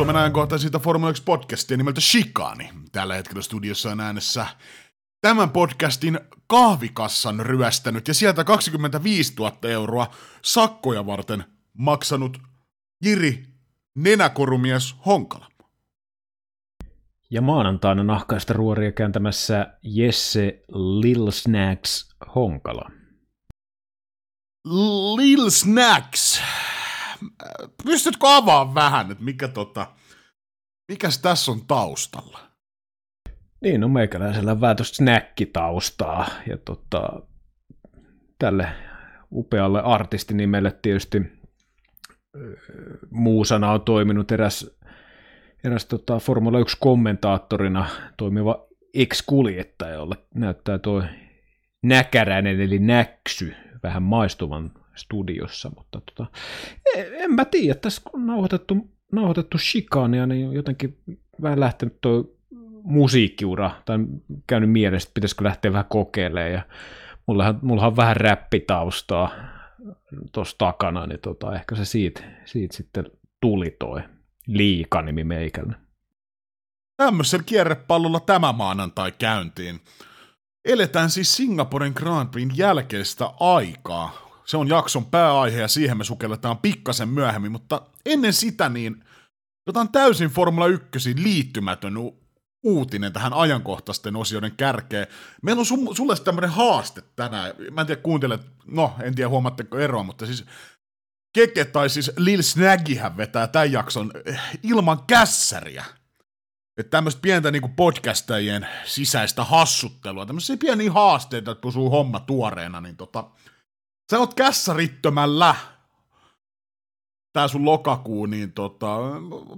Suomen ajankohtaisinta Formula 1-podcastia nimeltä Shikani. Tällä hetkellä studiossa on äänessä tämän podcastin kahvikassan ryöstänyt ja sieltä 25 000 euroa sakkoja varten maksanut Jiri Nenäkorumies Honkala. Ja maanantaina nahkaista ruoria kääntämässä Jesse Lil Snacks Honkala. Lil Snacks. Pystytkö avaamaan vähän, että mikä tota, mikäs tässä on taustalla? Niin, no meikäläisellä vähän tuosta snackitaustaa. Ja tota, tälle upealle artistinimelle tietysti muusana on toiminut eräs, eräs tota, Formula 1-kommentaattorina toimiva ex-kuljettaja, jolle näyttää tuo näkäräinen eli näksy vähän maistuvan studiossa, mutta tota, en, en mä tiedä, tässä on nauhoitettu, nauhoitettu shikania, niin jotenkin vähän lähtenyt tuo musiikkiura, tai käynyt mielessä, että pitäisikö lähteä vähän kokeilemaan, ja mullahan, mullahan on vähän räppitaustaa tuossa takana, niin tota, ehkä se siitä, siitä sitten tuli toi liikanimi meikällä. Tämmöisellä kierrepallolla tämä maanantai käyntiin. Eletään siis Singaporen Grand Prixin jälkeistä aikaa. Se on jakson pääaihe ja siihen me sukelletaan pikkasen myöhemmin, mutta ennen sitä niin jotain täysin Formula 1 liittymätön uutinen tähän ajankohtaisten osioiden kärkeen. Meillä on su- sulle tämmöinen haaste tänään. Mä en tiedä kuuntelet, no en tiedä huomaatteko eroa, mutta siis Keke tai siis Lil Snaggyhän vetää tämän jakson eh, ilman kässäriä. Että tämmöistä pientä niinku podcastajien sisäistä hassuttelua, tämmöisiä pieniä haasteita, että pysyy homma tuoreena, niin tota, sä oot kässärittömällä tää sun lokakuu, niin tota,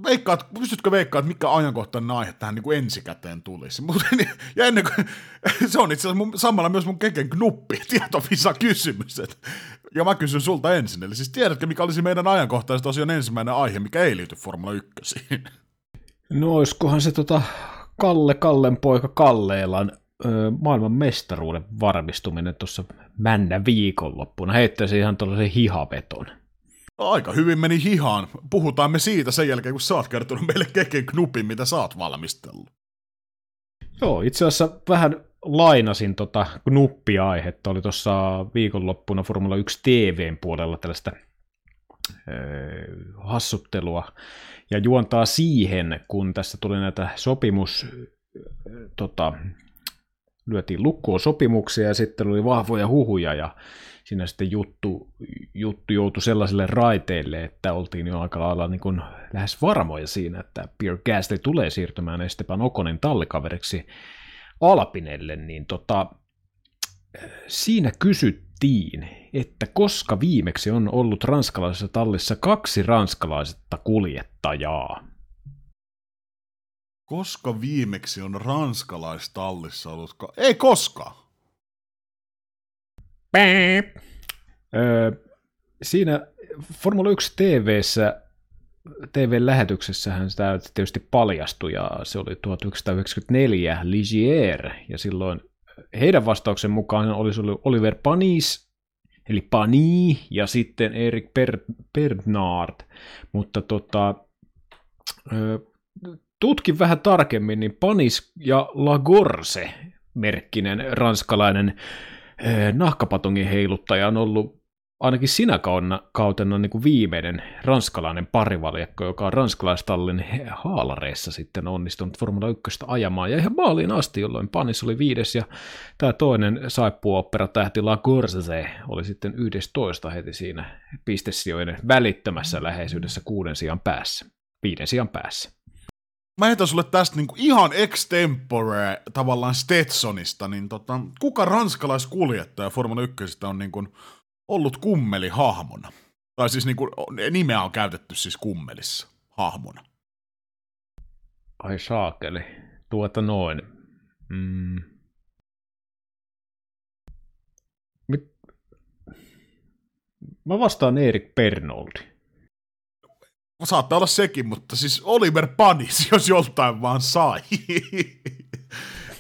veikkaat, pystytkö veikkaat, mikä ajankohtainen aihe tähän niin kuin ensikäteen tulisi? Niin, ja ennen kuin, se on itse asiassa mun, samalla myös mun keken knuppi, tietovisa kysymys. Ja mä kysyn sulta ensin, eli siis tiedätkö, mikä olisi meidän ajankohtaiset tosiaan ensimmäinen aihe, mikä ei liity Formula 1? No olisikohan se tota Kalle Kallen poika Kalleelan maailman mestaruuden varmistuminen tuossa männä viikonloppuna. Heittäisi ihan tuollaisen hihaveton. Aika hyvin meni hihaan. Puhutaan me siitä sen jälkeen, kun sä oot kertonut meille keken knupin, mitä sä oot valmistellut. Joo, itse asiassa vähän lainasin tota knuppiaihetta. Oli tuossa viikonloppuna Formula 1 TVn puolella tällaista hassuttelua. Ja juontaa siihen, kun tässä tuli näitä sopimus... Tota, lyötiin lukkoon sopimuksia ja sitten oli vahvoja huhuja ja siinä sitten juttu, juttu joutui sellaiselle raiteille, että oltiin jo aika lailla niin kuin lähes varmoja siinä, että Pierre Gasly tulee siirtymään Esteban Okonen tallikaveriksi Alpinelle, niin tota, siinä kysyttiin, että koska viimeksi on ollut ranskalaisessa tallissa kaksi ranskalaisetta kuljettajaa. Koska viimeksi on ranskalaistallissa ollut... Ka- Ei koskaan! Öö, siinä Formula 1 TVssä, TV-lähetyksessähän sitä tietysti paljastui, ja se oli 1994 Ligier, ja silloin heidän vastauksen mukaan olisi ollut Oliver Panis, eli Pani, ja sitten Erik Bernard, mutta tota, öö, tutkin vähän tarkemmin, niin Panis ja Lagorse merkkinen ranskalainen nahkapatongin heiluttaja on ollut ainakin sinä kautena, kautena niin kuin viimeinen ranskalainen parivaljakko, joka on ranskalaistallin haalareissa sitten onnistunut Formula 1 ajamaan. Ja ihan maaliin asti, jolloin Panis oli viides ja tämä toinen saippuopera tähti La Gorze oli sitten 11 heti siinä pistesijoiden välittömässä läheisyydessä kuuden sijaan päässä, viiden sijaan päässä mä heitän sulle tästä niinku ihan extempore tavallaan Stetsonista, niin tota, kuka ranskalaiskuljettaja Formula 1 on niinku ollut kummeli hahmona? Tai siis niinku, nimeä on käytetty siis kummelissa hahmona. Ai saakeli. Tuota noin. Mm. Mä vastaan Erik Pernoldi saattaa olla sekin, mutta siis Oliver Panis, jos joltain vaan sai.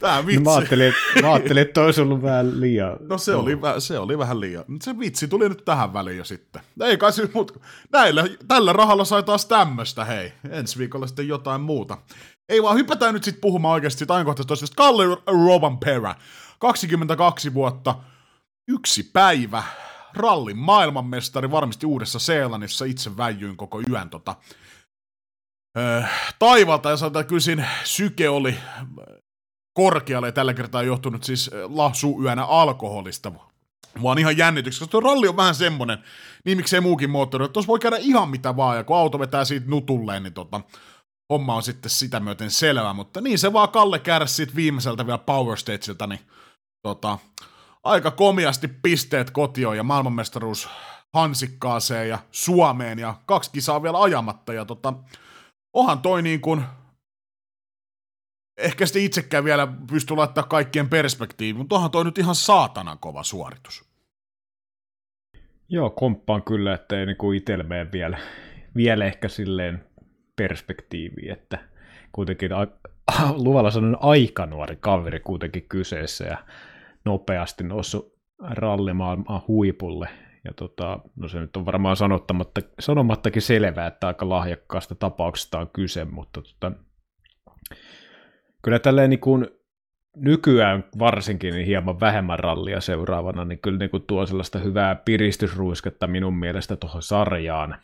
Tää vitsi. No, mä, ajattelin, mä ajattelin, että olisi ollut vähän liian... No se oli, se oli vähän liian. Se vitsi tuli nyt tähän väliin jo sitten. Ei kai se, mut näillä, tällä rahalla sai taas tämmöstä, hei. Ensi viikolla sitten jotain muuta. Ei vaan, hypätään nyt sitten puhumaan oikeasti siitä ajankohtaisesta Kalle Perä. 22 vuotta, yksi päivä, rallin maailmanmestari varmasti Uudessa Seelannissa, itse väijyin koko yön tota, öö, taivalta. Ja sanotaan, että kyllä siinä syke oli korkealle ja tällä kertaa johtunut siis lasu yönä alkoholista, vaan ihan jännityksestä, koska tuo ralli on vähän semmonen, niin miksei muukin moottori, että tuossa voi käydä ihan mitä vaan, ja kun auto vetää siitä nutulleen, niin tota, homma on sitten sitä myöten selvä, mutta niin se vaan Kalle kärsi viimeiseltä vielä Power Stageilta, niin tota, aika komiasti pisteet kotioon ja maailmanmestaruus Hansikkaaseen ja Suomeen ja kaksi kisaa vielä ajamatta ja tota, onhan toi niin kuin, ehkä sitten itsekään vielä pysty laittaa kaikkien perspektiiviin, mutta onhan toi nyt ihan saatanan kova suoritus. Joo, komppaan kyllä, että ei niinku itsellä mene vielä, vielä ehkä silleen perspektiiviin, että kuitenkin luvalla sanon aika nuori kaveri kuitenkin kyseessä ja nopeasti noussut rallimaailman huipulle. Ja tota, no se nyt on varmaan sanottamatta, sanomattakin selvää, että aika lahjakkaasta tapauksesta on kyse, mutta tota, kyllä tälleen niin kuin nykyään varsinkin niin hieman vähemmän rallia seuraavana, niin kyllä niin kuin tuo sellaista hyvää piristysruisketta minun mielestä tuohon sarjaan,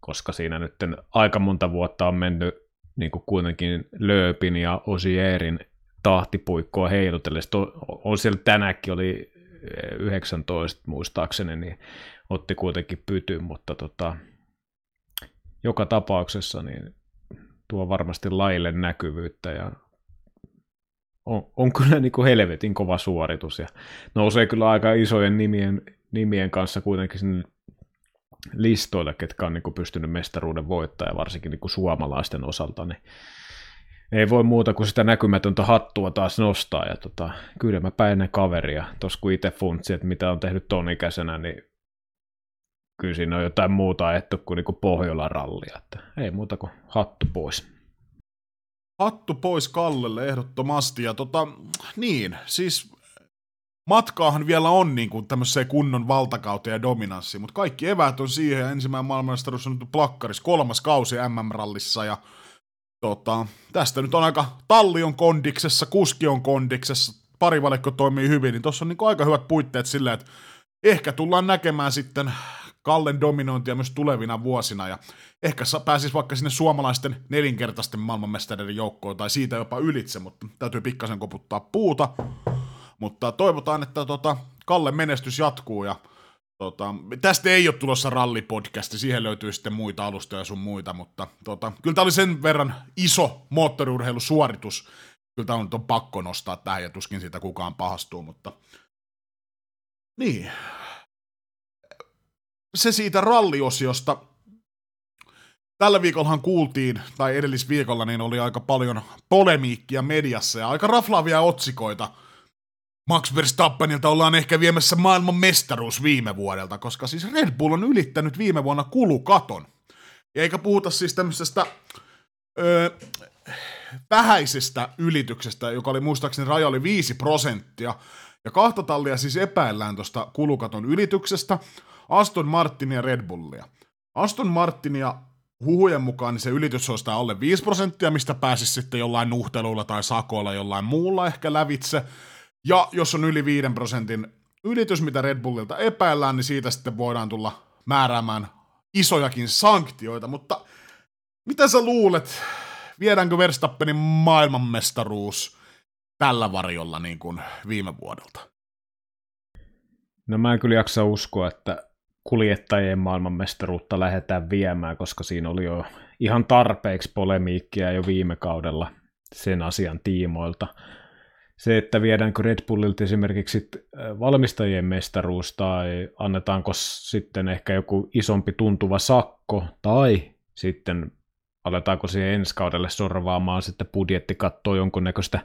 koska siinä nyt aika monta vuotta on mennyt niin kuin kuitenkin Lööpin ja Osierin tahtipuikkoa heilutellen. On siellä tänäkin oli 19 eh, muistaakseni, niin otti kuitenkin pytyn, mutta tota, joka tapauksessa niin tuo varmasti laille näkyvyyttä ja on, on kyllä niin kuin helvetin kova suoritus ja nousee kyllä aika isojen nimien, nimien kanssa kuitenkin sinne listoille, ketkä on niin kuin pystynyt mestaruuden voittamaan, varsinkin niin kuin suomalaisten osalta, niin ei voi muuta kuin sitä näkymätöntä hattua taas nostaa. Ja tota, kyllä mä päinen kaveria. Tuossa kun itse funtsi, että mitä on tehnyt ton ikäisenä, niin kyllä siinä on jotain muuta ajettu kuin niinku Pohjolan rallia. Että ei muuta kuin hattu pois. Hattu pois Kallelle ehdottomasti. Ja tota, niin, siis matkaahan vielä on niin kuin tämmöiseen kunnon valtakauteen ja dominanssi, mutta kaikki eväät on siihen, ensimmäinen maailmanmestaruus on nyt plakkaris, kolmas kausi MM-rallissa, ja tota, tästä nyt on aika, talli on kondiksessa, kuski on kondiksessa, parivalikko toimii hyvin, niin tuossa on niin aika hyvät puitteet silleen, että ehkä tullaan näkemään sitten Kallen dominointia myös tulevina vuosina, ja ehkä pääsisi vaikka sinne suomalaisten nelinkertaisten maailmanmestareiden joukkoon, tai siitä jopa ylitse, mutta täytyy pikkasen koputtaa puuta. Mutta toivotaan, että tota, Kalle menestys jatkuu ja tota, tästä ei ole tulossa rallipodcasti, siihen löytyy sitten muita alustoja sun muita, mutta tota, kyllä tämä oli sen verran iso moottoriurheilusuoritus, kyllä tämä on, on pakko nostaa tähän ja tuskin siitä kukaan pahastuu, mutta niin. Se siitä ralliosiosta. Tällä viikollahan kuultiin, tai edellisviikolla, niin oli aika paljon polemiikkia mediassa ja aika raflaavia otsikoita – Max Verstappenilta ollaan ehkä viemässä maailman mestaruus viime vuodelta, koska siis Red Bull on ylittänyt viime vuonna kulukaton. Ja eikä puhuta siis tämmöisestä öö, vähäisestä ylityksestä, joka oli muistaakseni raja oli 5 prosenttia. Ja kahta tallia siis epäillään tuosta kulukaton ylityksestä, Aston Martinia ja Red Bullia. Aston Martinia huhujen mukaan niin se ylitys olisi alle 5 prosenttia, mistä pääsisi sitten jollain nuhtelulla tai sakoilla jollain muulla ehkä lävitse. Ja jos on yli 5 prosentin ylitys, mitä Red Bullilta epäillään, niin siitä sitten voidaan tulla määräämään isojakin sanktioita, mutta mitä sä luulet, viedäänkö Verstappenin maailmanmestaruus tällä varjolla niin kuin viime vuodelta? No mä en kyllä jaksa uskoa, että kuljettajien maailmanmestaruutta lähdetään viemään, koska siinä oli jo ihan tarpeeksi polemiikkia jo viime kaudella sen asian tiimoilta se, että viedäänkö Red Bullilta esimerkiksi valmistajien mestaruus tai annetaanko sitten ehkä joku isompi tuntuva sakko tai sitten aletaanko siihen ensi kaudelle sorvaamaan sitten budjettikattoa jonkunnäköistä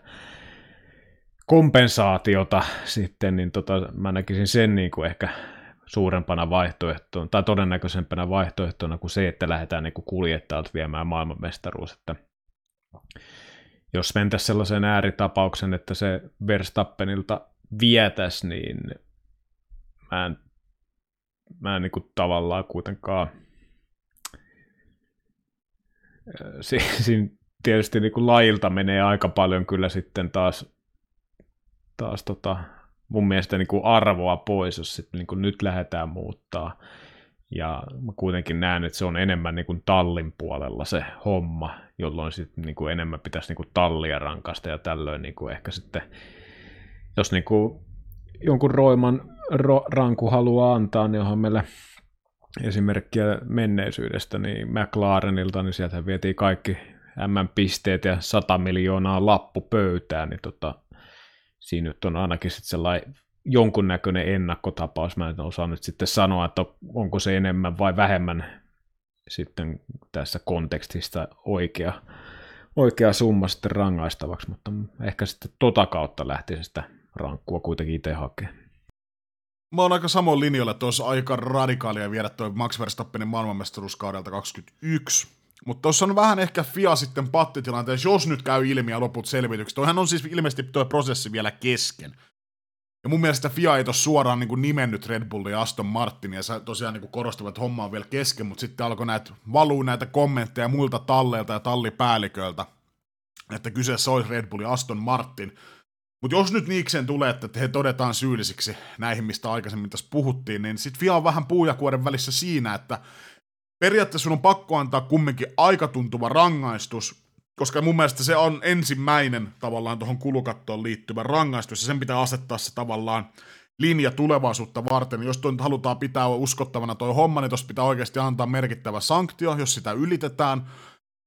kompensaatiota sitten, niin tota, mä näkisin sen niin kuin ehkä suurempana vaihtoehtona tai todennäköisempänä vaihtoehtona kuin se, että lähdetään niin kuljettajalta viemään maailmanmestaruus. Että jos mentäisiin sellaisen ääritapauksen, että se Verstappenilta vietäisi, niin mä en, mä en niin tavallaan kuitenkaan siinä tietysti niin lajilta menee aika paljon kyllä sitten taas, taas tota, mun mielestä niin arvoa pois, jos sitten niin nyt lähdetään muuttaa. Ja mä kuitenkin näen, että se on enemmän niin kuin tallin puolella se homma, jolloin sitten niin kuin enemmän pitäisi niin kuin tallia rankasta ja tällöin niin kuin ehkä sitten, jos niin kuin jonkun roiman ro, ranku haluaa antaa, niin onhan meillä esimerkkiä menneisyydestä, niin McLarenilta, niin sieltä vietiin kaikki M-pisteet ja 100 miljoonaa lappu pöytään, niin tota, siinä nyt on ainakin sitten sellainen jonkunnäköinen ennakkotapaus. Mä en osaa nyt sitten sanoa, että onko se enemmän vai vähemmän sitten tässä kontekstista oikea, oikea summa sitten rangaistavaksi, mutta ehkä sitten tota kautta lähtisi sitä rankkua kuitenkin itse hakemaan. Mä oon aika samoin linjoilla, että olisi aika radikaalia viedä tuo Max Verstappenin maailmanmestaruuskaudelta 21. Mutta tuossa on vähän ehkä FIA sitten pattitilanteessa, jos nyt käy ilmi ja loput selvitykset. Toihan on siis ilmeisesti tuo prosessi vielä kesken. Ja mun mielestä FIA ei tuossa suoraan niin kuin nimennyt Red Bullia ja Aston Martinia, ja tosiaan niin kuin korostavat, että homma on vielä kesken, mutta sitten alkoi näitä, valuu näitä kommentteja muilta talleilta ja tallipäälliköiltä, että kyseessä olisi Red Bull ja Aston Martin. Mutta jos nyt niikseen tulee, että he todetaan syyllisiksi näihin, mistä aikaisemmin tässä puhuttiin, niin sitten FIA on vähän puujakuoren välissä siinä, että periaatteessa sun on pakko antaa kumminkin aika tuntuva rangaistus, koska mun mielestä se on ensimmäinen tavallaan tuohon kulukattoon liittyvä rangaistus, ja sen pitää asettaa se tavallaan linja tulevaisuutta varten. Jos toi halutaan pitää uskottavana toi homma, niin tuossa pitää oikeasti antaa merkittävä sanktio, jos sitä ylitetään,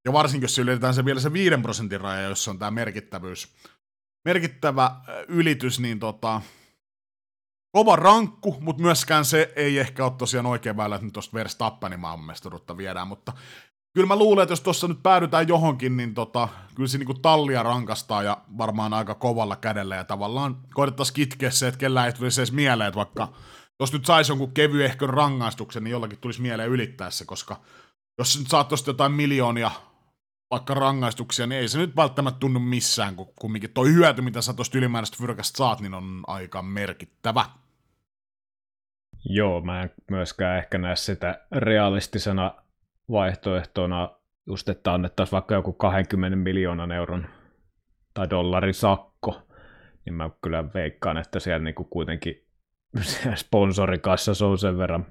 ja varsinkin jos ylitetään se vielä se 5 prosentin raja, jossa on tämä merkittävyys. Merkittävä ylitys, niin tota, kova rankku, mutta myöskään se ei ehkä ole tosiaan oikein väylä, että nyt tuosta Verstappenin maailmanmestaruutta viedään, mutta kyllä mä luulen, että jos tuossa nyt päädytään johonkin, niin tota, kyllä se niinku tallia rankastaa ja varmaan aika kovalla kädellä ja tavallaan koitettaisiin kitkeä se, että kellään ei tulisi edes mieleen, että vaikka jos nyt saisi jonkun kevyehkön rangaistuksen, niin jollakin tulisi mieleen ylittää se, koska jos nyt saat jotain miljoonia vaikka rangaistuksia, niin ei se nyt välttämättä tunnu missään, kun kumminkin toi hyöty, mitä sä tuosta ylimääräisestä fyrkästä saat, niin on aika merkittävä. Joo, mä en myöskään ehkä näe sitä realistisena vaihtoehtona, just että annettaisiin vaikka joku 20 miljoonan euron tai dollarin sakko, niin mä kyllä veikkaan, että siellä niinku kuitenkin sponsorikassa on sen verran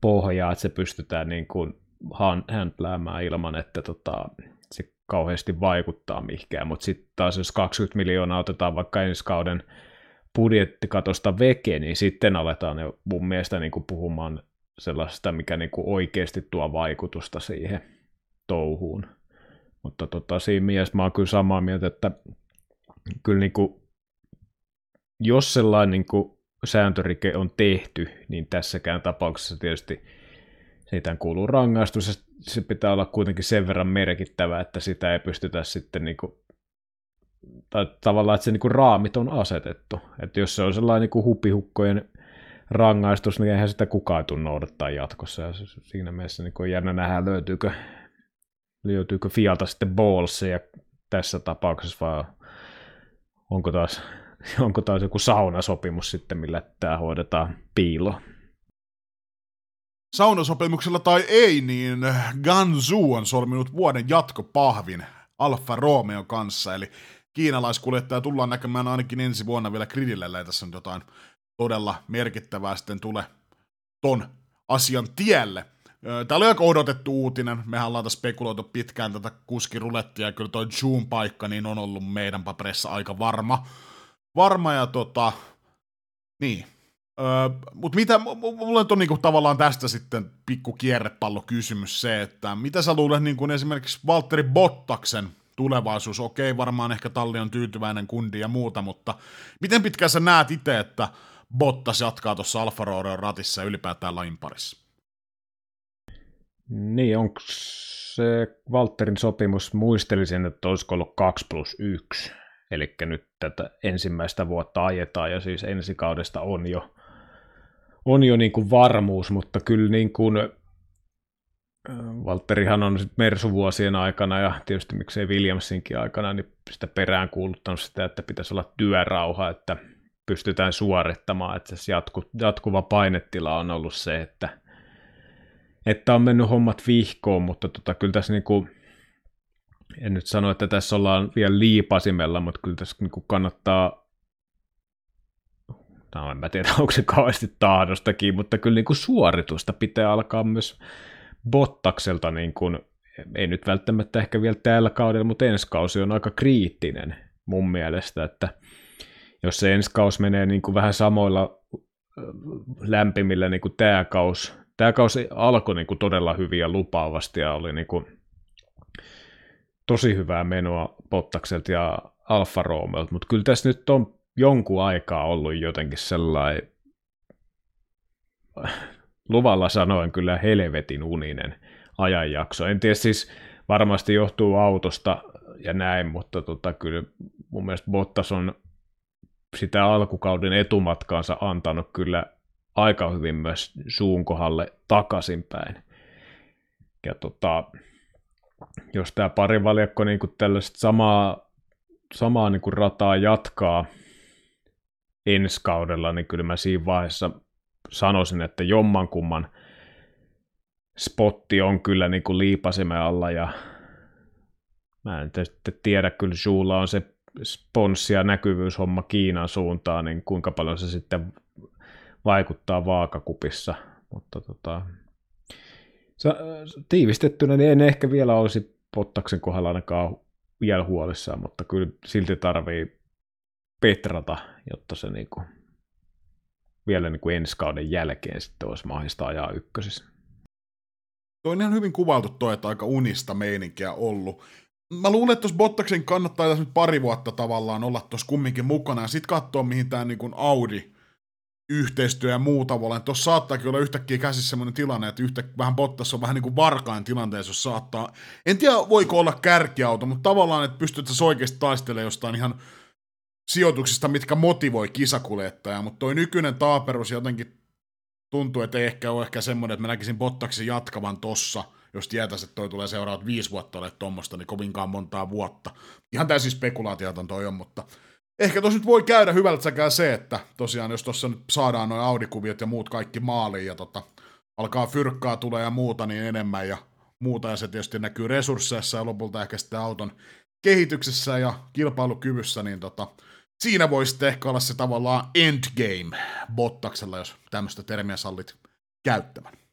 pohjaa, että se pystytään niin kuin handläämään ilman, että tota, se kauheasti vaikuttaa mihinkään, mutta sitten taas jos 20 miljoonaa otetaan vaikka ensi kauden budjettikatosta veke, niin sitten aletaan jo mun mielestä niin kuin puhumaan sellaista, mikä niin kuin oikeasti tuo vaikutusta siihen touhuun. Mutta tota, siinä mielessä mä oon kyllä samaa mieltä, että kyllä niin kuin, jos sellainen niin kuin sääntörike on tehty, niin tässäkään tapauksessa tietysti siitä kuuluu rangaistus, ja se pitää olla kuitenkin sen verran merkittävä, että sitä ei pystytä sitten niin kuin, tai tavallaan, että se niin kuin raamit on asetettu. Että jos se on sellainen niin kuin hupihukkojen rangaistus, niin eihän sitä kukaan tule noudattaa jatkossa. Ja siinä mielessä niin on jännä nähdä, löytyykö, löytyykö Fialta sitten ballsia tässä tapauksessa, vai onko taas, onko taas joku saunasopimus sitten, millä tämä hoidetaan piilo. Saunasopimuksella tai ei, niin Ganzu on solminut vuoden jatkopahvin Alfa Romeo kanssa, eli kiinalaiskuljettaja tullaan näkemään ainakin ensi vuonna vielä gridillä, tässä on jotain todella merkittävää sitten tule ton asian tielle. Tämä oli aika odotettu uutinen. Mehän ollaan tässä spekuloitu pitkään tätä kuskirulettia, ja kyllä toi Zoom paikka niin on ollut meidän paperissa aika varma. Varma ja tota, niin. Öö, Mutta mitä, mulla on niinku tavallaan tästä sitten pikku kierrepallokysymys se, että mitä sä luulet niin kuin esimerkiksi Valtteri Bottaksen tulevaisuus, okei varmaan ehkä talli on tyytyväinen kundi ja muuta, mutta miten pitkään sä näet itse, että Bottas jatkaa tuossa Alfa Romeo ratissa ja ylipäätään lain parissa. Niin, onko se Walterin sopimus, muistelisin, että olisiko ollut 2 plus 1, eli nyt tätä ensimmäistä vuotta ajetaan ja siis ensi kaudesta on jo, on jo niin kuin varmuus, mutta kyllä niin kuin Valtterihan on sitten Mersu-vuosien aikana ja tietysti miksei Williamsinkin aikana, niin sitä perään kuuluttanut sitä, että pitäisi olla työrauha, että pystytään suorittamaan, että se jatku, jatkuva painetila on ollut se, että, että on mennyt hommat vihkoon, mutta tota, kyllä tässä niinku, en nyt sano, että tässä ollaan vielä liipasimella, mutta kyllä tässä niinku kannattaa no en mä tiedä, onko se kauheasti tahdostakin, mutta kyllä niinku suoritusta pitää alkaa myös Bottakselta, niin kuin, ei nyt välttämättä ehkä vielä tällä kaudella, mutta ensi kausi on aika kriittinen mun mielestä, että jos se ensi kausi menee niin kuin vähän samoilla lämpimillä niin kuin tämä kausi, tämä kausi alkoi niin kuin todella hyvin ja lupaavasti ja oli niin kuin tosi hyvää menoa Bottakselta ja Alfa Romeolta, mutta kyllä tässä nyt on jonkun aikaa ollut jotenkin sellainen luvalla sanoen kyllä helvetin uninen ajanjakso. En tiedä siis, varmasti johtuu autosta ja näin, mutta tota, kyllä mun mielestä Bottas on sitä alkukauden etumatkaansa antanut kyllä aika hyvin myös suun kohdalle takaisinpäin. Ja tota, jos tämä parivaljakko niin tällaista samaa, samaa niin rataa jatkaa ensi kaudella, niin kyllä mä siinä vaiheessa sanoisin, että jommankumman spotti on kyllä niin kuin liipasimen alla ja mä en tiedä, kyllä suulla on se sponssi- ja näkyvyyshomma Kiinan suuntaan, niin kuinka paljon se sitten vaikuttaa vaakakupissa, mutta tota, tiivistettynä niin en ehkä vielä olisi Pottaksen kohdalla ainakaan vielä huolissaan, mutta kyllä silti tarvii petrata, jotta se niinku vielä niin kuin ensi kauden jälkeen sitten olisi mahdollista ajaa ykkösissä. Tuo on ihan hyvin kuvailtu toi, että aika unista meininkiä ollut. Mä luulen, että tuossa Bottaksen kannattaa tässä nyt pari vuotta tavallaan olla tuossa kumminkin mukana ja sitten katsoa, mihin tämä niin Audi yhteistyö ja muu tavallaan. Tuossa saattaakin olla yhtäkkiä käsissä sellainen tilanne, että yhtä, vähän Bottas on vähän niin kuin varkain tilanteessa, jos saattaa. En tiedä, voiko olla kärkiauto, mutta tavallaan, että pystyt oikeasti taistelemaan jostain ihan sijoituksista, mitkä motivoi kisakuljettajaa, mutta toi nykyinen taaperus jotenkin tuntuu, että ei ehkä ole ehkä semmoinen, että mä näkisin Bottaksen jatkavan tossa, jos tietäisi, että toi tulee seuraavat viisi vuotta ole tuommoista, niin kovinkaan montaa vuotta. Ihan täysin spekulaatiota toi on, mutta ehkä tos nyt voi käydä hyvältä säkään se, että tosiaan jos tuossa nyt saadaan noin Audi-kuviot ja muut kaikki maaliin ja tota, alkaa fyrkkaa tulee ja muuta niin enemmän ja muuta, ja se tietysti näkyy resursseissa ja lopulta ehkä sitten auton kehityksessä ja kilpailukyvyssä, niin tota, siinä voisi ehkä olla se tavallaan endgame Bottaksella, jos tämmöistä termiä sallit käyttämään.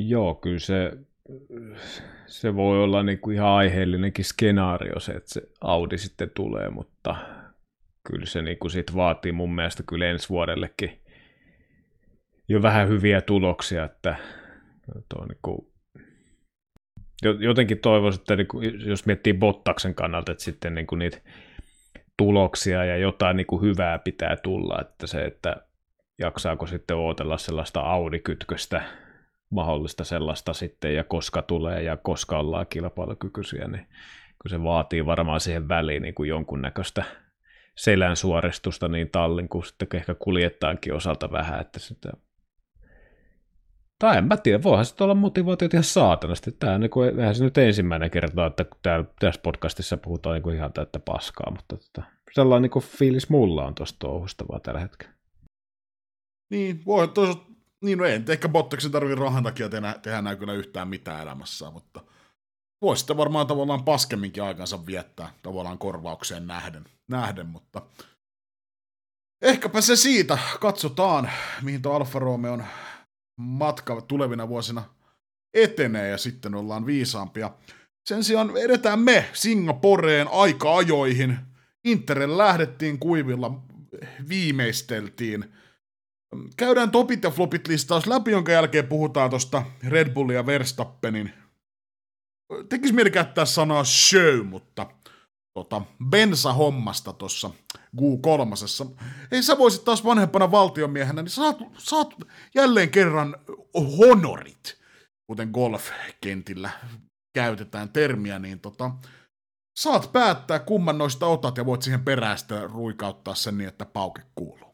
Joo, kyllä se, se voi olla niin kuin ihan aiheellinenkin skenaario se, että se Audi sitten tulee, mutta kyllä se niin kuin sit vaatii mun mielestä kyllä ensi vuodellekin jo vähän hyviä tuloksia, että tuo niin kuin jotenkin toivoisin, että niin jos miettii Bottaksen kannalta, että sitten niin kuin niitä tuloksia ja jotain niin kuin hyvää pitää tulla, että se, että jaksaako sitten ootella sellaista Audi-kytköstä, mahdollista sellaista sitten, ja koska tulee ja koska ollaan kilpailukykyisiä, niin kun se vaatii varmaan siihen väliin niin kuin jonkunnäköistä selän suoristusta niin tallin kuin sitten ehkä kuljettaankin osalta vähän, että sitä tai en mä tiedä, voihan se olla motivaatiot ihan saatanasti. Tämä on niin kuin, eihän se nyt ensimmäinen kerta, että täällä, tässä podcastissa puhutaan niin kuin ihan täyttä paskaa, mutta tota, sellainen niin kuin fiilis mulla on tuosta touhusta vaan tällä hetkellä. Niin, voi toisaalta, niin no ei, ehkä Bottaksen tarvii rahan takia tehdä, tehdä näin kyllä yhtään mitään elämässä, mutta voisi sitten varmaan tavallaan paskemminkin aikansa viettää tavallaan korvaukseen nähden, nähden mutta ehkäpä se siitä. Katsotaan, mihin tuo Alfa Romeo on matka tulevina vuosina etenee ja sitten ollaan viisaampia. Sen sijaan edetään me Singaporeen aika-ajoihin. Interelle lähdettiin kuivilla, viimeisteltiin. Käydään topit ja flopit listaus läpi, jonka jälkeen puhutaan tuosta Red Bullin ja Verstappenin. Tekis mieli käyttää sanaa show, mutta tota, bensa-hommasta tuossa Q3. Ei sä voisit taas vanhempana valtiomiehenä, niin saat, saat jälleen kerran honorit, kuten golfkentillä käytetään termiä, niin tota, saat päättää kumman noista otat ja voit siihen perästä ruikauttaa sen niin, että pauke kuuluu.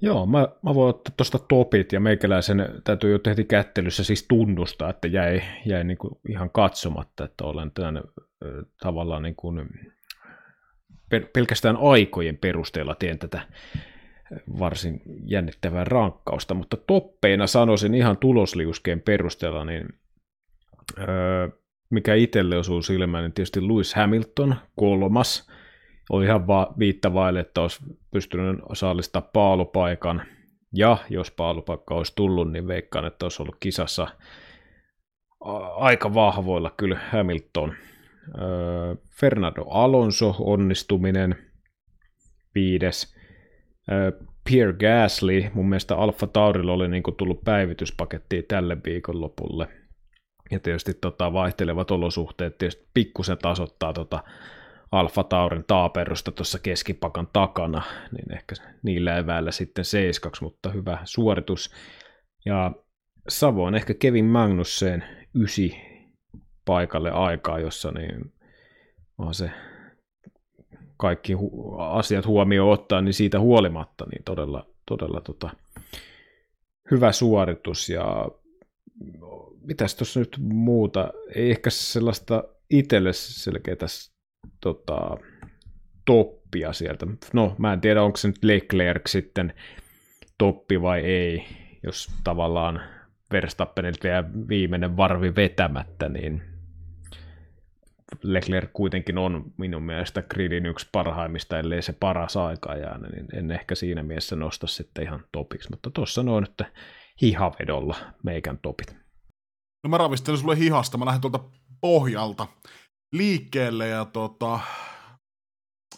Joo, mä, mä voin ottaa tuosta topit ja meikäläisen täytyy jo tehty kättelyssä siis tunnustaa, että jäi, jäi niin kuin ihan katsomatta, että olen tämän tavallaan niin kuin pelkästään aikojen perusteella teen tätä varsin jännittävää rankkausta, mutta toppeina sanoisin ihan tulosliuskeen perusteella, niin öö, mikä itselle osuu silmään, niin tietysti Lewis Hamilton, kolmas, oli ihan va- viittavaille, että olisi pystynyt osallista paalupaikan, ja jos paalupaikka olisi tullut, niin veikkaan, että olisi ollut kisassa aika vahvoilla kyllä Hamilton. Öö, Fernando Alonso onnistuminen, viides. Öö, Pierre Gasly, mun mielestä Alfa Taurilla oli niin tullut päivityspaketti tälle viikonlopulle. Ja tietysti tota, vaihtelevat olosuhteet tietysti pikkusen tasoittaa tota, Alfa Taurin taaperusta tuossa keskipakan takana, niin ehkä niillä eväillä sitten seiskaksi, mutta hyvä suoritus. Ja Savoon ehkä Kevin Magnussen ysi paikalle aikaa, jossa niin on se kaikki hu- asiat huomioon ottaa, niin siitä huolimatta niin todella, todella tota, hyvä suoritus ja mitäs tuossa nyt muuta, ei ehkä sellaista itselle selkeää tota, toppia sieltä. No, mä en tiedä, onko se nyt Leclerc sitten toppi vai ei, jos tavallaan Verstappenilta vielä viimeinen varvi vetämättä, niin Leclerc kuitenkin on minun mielestä gridin yksi parhaimmista, ellei se paras aika jäänyt, niin en ehkä siinä mielessä nosta sitten ihan topiksi, mutta tuossa noin, että hihavedolla meikän topit. No mä ravistelin sulle hihasta, mä lähden tuolta pohjalta liikkeelle ja tota,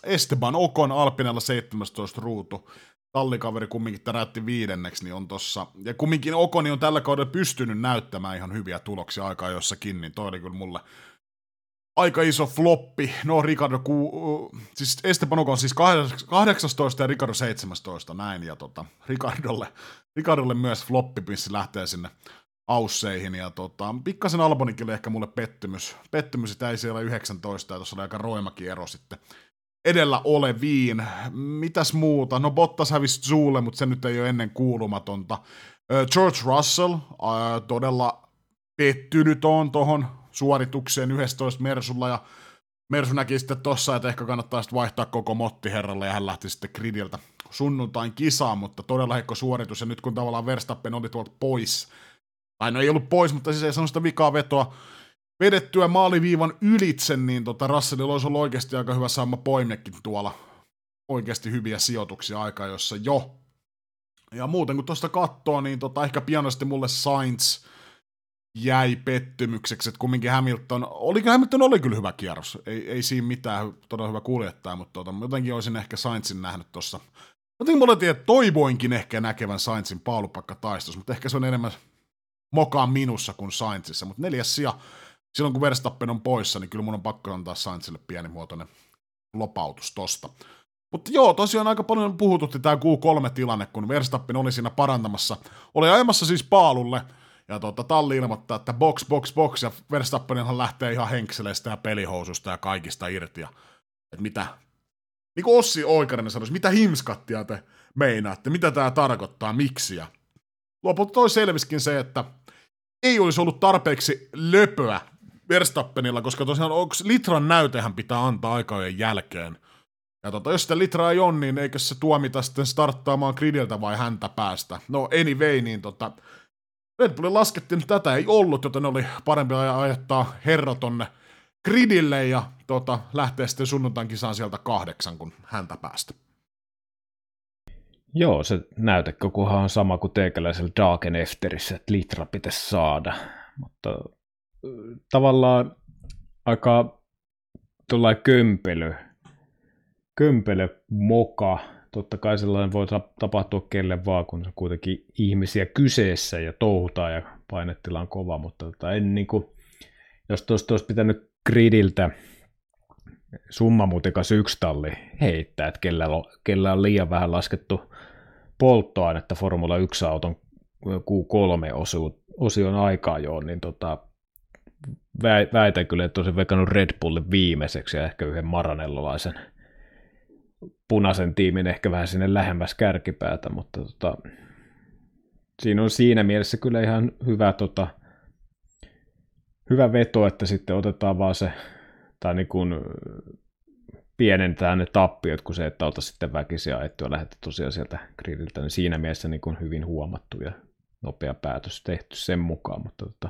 Esteban Okon Alpinella 17 ruutu. Tallikaveri kumminkin täräytti viidenneksi, niin on tossa. Ja kumminkin Okoni on tällä kaudella pystynyt näyttämään ihan hyviä tuloksia aikaa jossakin, niin toi oli kyllä mulle aika iso floppi. No Ricardo, ku, siis Esteban Ocon siis 18 ja Ricardo 17, näin. Ja tota, Ricardolle, Ricardolle myös floppi, missä lähtee sinne ausseihin. Ja tota, pikkasen Albonikin oli ehkä mulle pettymys. Pettymys, että ei siellä 19, ja tuossa oli aika roimakin ero sitten edellä oleviin. Mitäs muuta? No Bottas hävisi Zuule, mutta se nyt ei ole ennen kuulumatonta. George Russell, todella pettynyt on tuohon suoritukseen 11 Mersulla, ja Mersu näki sitten tossa, että ehkä kannattaa sitten vaihtaa koko motti herralle, ja hän lähti sitten gridiltä sunnuntain kisaan, mutta todella heikko suoritus, ja nyt kun tavallaan Verstappen oli tuolta pois, tai no ei ollut pois, mutta siis ei sano sitä vikaa vetoa, vedettyä maaliviivan ylitse, niin tota Russellilla olisi ollut oikeasti aika hyvä saama poimekin tuolla oikeasti hyviä sijoituksia aikaa, jossa jo. Ja muuten kun tuosta katsoo, niin tota, ehkä pianosti mulle Sainz jäi pettymykseksi, että kumminkin Hamilton, oli, Hamilton oli kyllä hyvä kierros, ei, ei siinä mitään, todella hyvä kuljettaja, mutta tota, jotenkin olisin ehkä Sainzin nähnyt tuossa. Jotenkin mulla tiedä, toivoinkin ehkä näkevän Sainzin paalupakka mutta ehkä se on enemmän mokaan minussa kuin Sainzissa, mutta neljäs sija, silloin kun Verstappen on poissa, niin kyllä mun on pakko antaa Sainzille pienimuotoinen lopautus tosta. Mutta joo, tosiaan aika paljon puhututti tämä Q3-tilanne, kun Verstappen oli siinä parantamassa. Oli ajamassa siis paalulle, ja tota, talli ilmoittaa, että box, box, box, ja Verstappenhan lähtee ihan henkseleistä ja pelihoususta ja kaikista irti. Ja, että mitä, niin kuin Ossi Oikarinen sanoisi, mitä himskattia te meinaatte, mitä tämä tarkoittaa, miksi. Ja lopulta toi selviskin se, että ei olisi ollut tarpeeksi löpöä Verstappenilla, koska tosiaan onko litran näytehän pitää antaa aikojen jälkeen. Ja tota, jos sitä litraa ei ole, niin eikö se tuomita sitten starttaamaan gridiltä vai häntä päästä? No anyway, niin tota, Red Bullin laskettiin, että tätä ei ollut, joten oli parempi ajattaa herra tonne gridille ja tota, lähtee sitten sunnuntain kisaan sieltä kahdeksan, kun häntä päästä. Joo, se näytekokuhan on sama kuin teikäläisellä Darken Efterissä, että litra pitäisi saada. Mutta tavallaan aika tuollainen kömpelö, kömpelö moka. Totta kai sellainen voi tapahtua kelle vaan, kun on kuitenkin ihmisiä kyseessä ja touhutaan ja painetila on kova, mutta tota, en niin kuin, jos tuosta olisi pitänyt gridiltä summa muutikas yksi talli heittää, että kellä on, kellä on liian vähän laskettu polttoainetta Formula 1-auton Q3-osion aikaa jo, niin tota, väitän kyllä, että olisin veikannut Red Bullin viimeiseksi ja ehkä yhden maranellolaisen punaisen tiimin ehkä vähän sinne lähemmäs kärkipäätä, mutta tota, siinä on siinä mielessä kyllä ihan hyvä, tota, hyvä veto, että sitten otetaan vaan se, tai niin kuin pienentää ne tappiot, kun se, että oltaisiin sitten väkisiä ajettua lähdetty tosiaan sieltä gridiltä, niin siinä mielessä niin kuin hyvin huomattu ja nopea päätös tehty sen mukaan, mutta tota,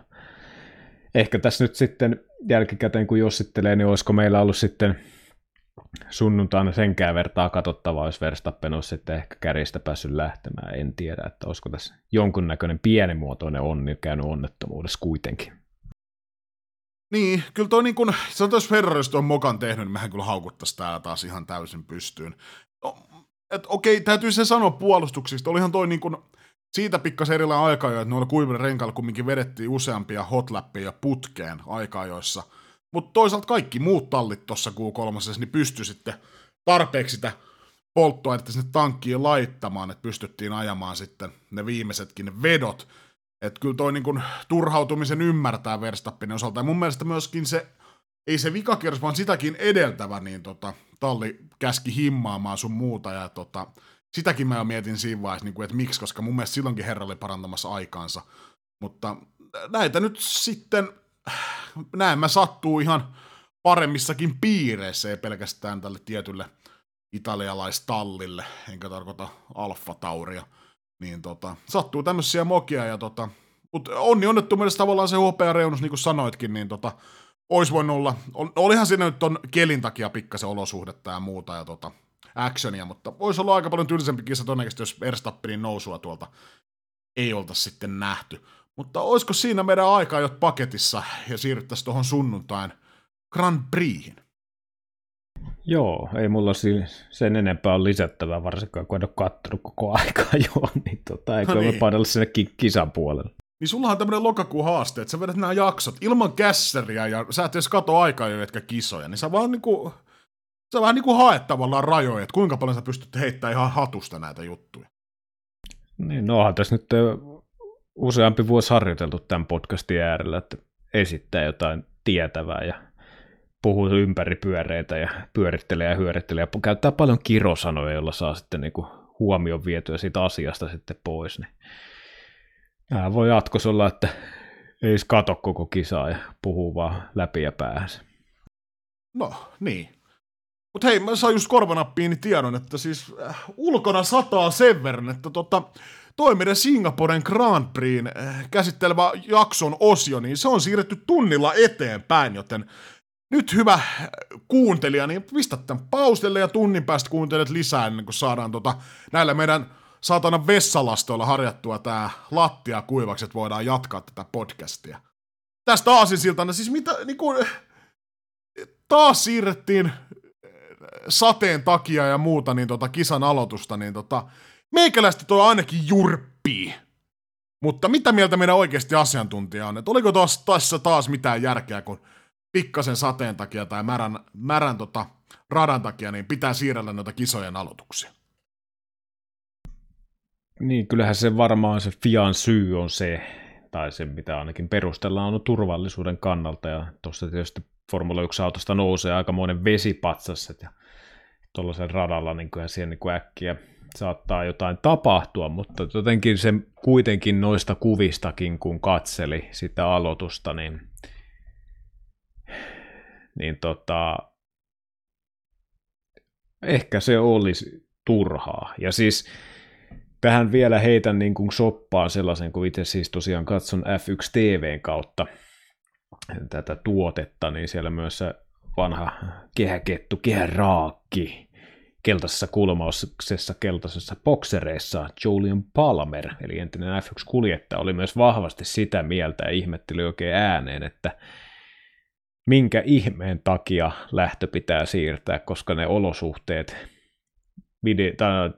ehkä tässä nyt sitten jälkikäteen kun jossittelee, niin olisiko meillä ollut sitten sunnuntaina senkään vertaa katsottavaa, jos Verstappen olisi sitten ehkä kärjistä päässyt lähtemään. En tiedä, että olisiko tässä jonkunnäköinen pienimuotoinen onni käynyt onnettomuudessa kuitenkin. Niin, kyllä toi niin kun, sanotaan, jos Ferrarista on mokan tehnyt, niin mehän kyllä haukuttaisiin täällä taas ihan täysin pystyyn. No, et okei, täytyy se sanoa puolustuksista. Olihan toi niin kun, siitä pikkasen erilainen aika että noilla kuivilla renkailla kumminkin vedettiin useampia hotlappeja putkeen aika-ajoissa. Mutta toisaalta kaikki muut tallit tuossa Q3, niin pystyi sitten tarpeeksi sitä polttoainetta sinne tankkiin laittamaan, että pystyttiin ajamaan sitten ne viimeisetkin vedot. Että kyllä toi niin turhautumisen ymmärtää Verstappinen osalta. Ja mun mielestä myöskin se, ei se vikakierros, vaan sitäkin edeltävä, niin tota, talli käski himmaamaan sun muuta. Ja tota, sitäkin mä jo mietin siinä vaiheessa, niin kuin, että miksi, koska mun mielestä silloinkin herra oli parantamassa aikaansa. Mutta näitä nyt sitten, näin mä sattuu ihan paremmissakin piireissä, ei pelkästään tälle tietylle italialaistallille, enkä tarkoita Alfa Tauria niin tota, sattuu tämmöisiä mokia, ja tota, mutta onni onnettomuudessa tavallaan se hopea reunus, niin kuin sanoitkin, niin tota, olisi voinut olla, olihan siinä nyt ton kelin takia pikkasen olosuhdetta ja muuta, ja tota, actionia, mutta olisi ollut aika paljon tylsempi kisa todennäköisesti, jos Verstappenin nousua tuolta ei olta sitten nähty. Mutta olisiko siinä meidän aika jo paketissa ja siirryttäisiin tuohon sunnuntain Grand Prixin? Joo, ei mulla sen enempää ole lisättävää, varsinkaan kun en ole kattonut koko aikaa jo, niin tota, eikö no niin. me painella sinne kisan puolelle. Niin sulla on tämmöinen lokakuun haaste, että sä vedät nämä jaksot ilman kässeriä ja sä et edes kato aikaa jo etkä kisoja, niin sä vaan niinku, sä vähän niinku haet tavallaan rajoja, että kuinka paljon sä pystyt heittämään ihan hatusta näitä juttuja. Niin, no onhan tässä nyt useampi vuosi harjoiteltu tämän podcastin äärellä, että esittää jotain tietävää ja puhuu ympäri pyöreitä ja pyörittelee ja hyörittelee ja käyttää paljon kirosanoja, joilla saa sitten niin huomion vietyä siitä asiasta sitten pois. Niin. Tämä voi jatkossa olla, että ei kato koko kisaa ja puhuu vaan läpi ja päähänsä. No, niin. Mutta hei, mä sain just korvanappiini tiedon, että siis äh, ulkona sataa sen verran, että tota, toi meidän Singaporen Grand Prixin äh, käsittelevä jakson osio, niin se on siirretty tunnilla eteenpäin, joten nyt hyvä kuuntelija, niin pistä tämän paustelle ja tunnin päästä kuuntelet lisää ennen kuin saadaan tota, näillä meidän saatana vessalastoilla harjattua tämä lattia kuivaksi, että voidaan jatkaa tätä podcastia. Tästä aasinsiltana, siis mitä, niin kuin, taas siirrettiin sateen takia ja muuta niin tota, kisan aloitusta, niin tota, meikäläistä toi ainakin jurppii. Mutta mitä mieltä meidän oikeasti asiantuntija on? Että oliko taas, taas mitään järkeä, kun pikkasen sateen takia tai märän, märän tota, radan takia, niin pitää siirrellä noita kisojen aloituksia. Niin, kyllähän se varmaan se Fian syy on se, tai se mitä ainakin perustellaan on turvallisuuden kannalta, ja tuossa tietysti Formula 1-autosta nousee aikamoinen vesipatsas, ja tuollaisen radalla niin kuin, siihen niin äkkiä saattaa jotain tapahtua, mutta jotenkin se kuitenkin noista kuvistakin, kun katseli sitä aloitusta, niin niin tota, ehkä se olisi turhaa. Ja siis tähän vielä heitän niin kuin soppaan sellaisen, kun itse siis tosiaan katson F1 TVn kautta tätä tuotetta, niin siellä myös se vanha kehäkettu, kehäraakki, keltaisessa kulmauksessa, keltaisessa boksereissa Julian Palmer, eli entinen F1-kuljettaja, oli myös vahvasti sitä mieltä ja ihmetteli oikein ääneen, että minkä ihmeen takia lähtö pitää siirtää, koska ne olosuhteet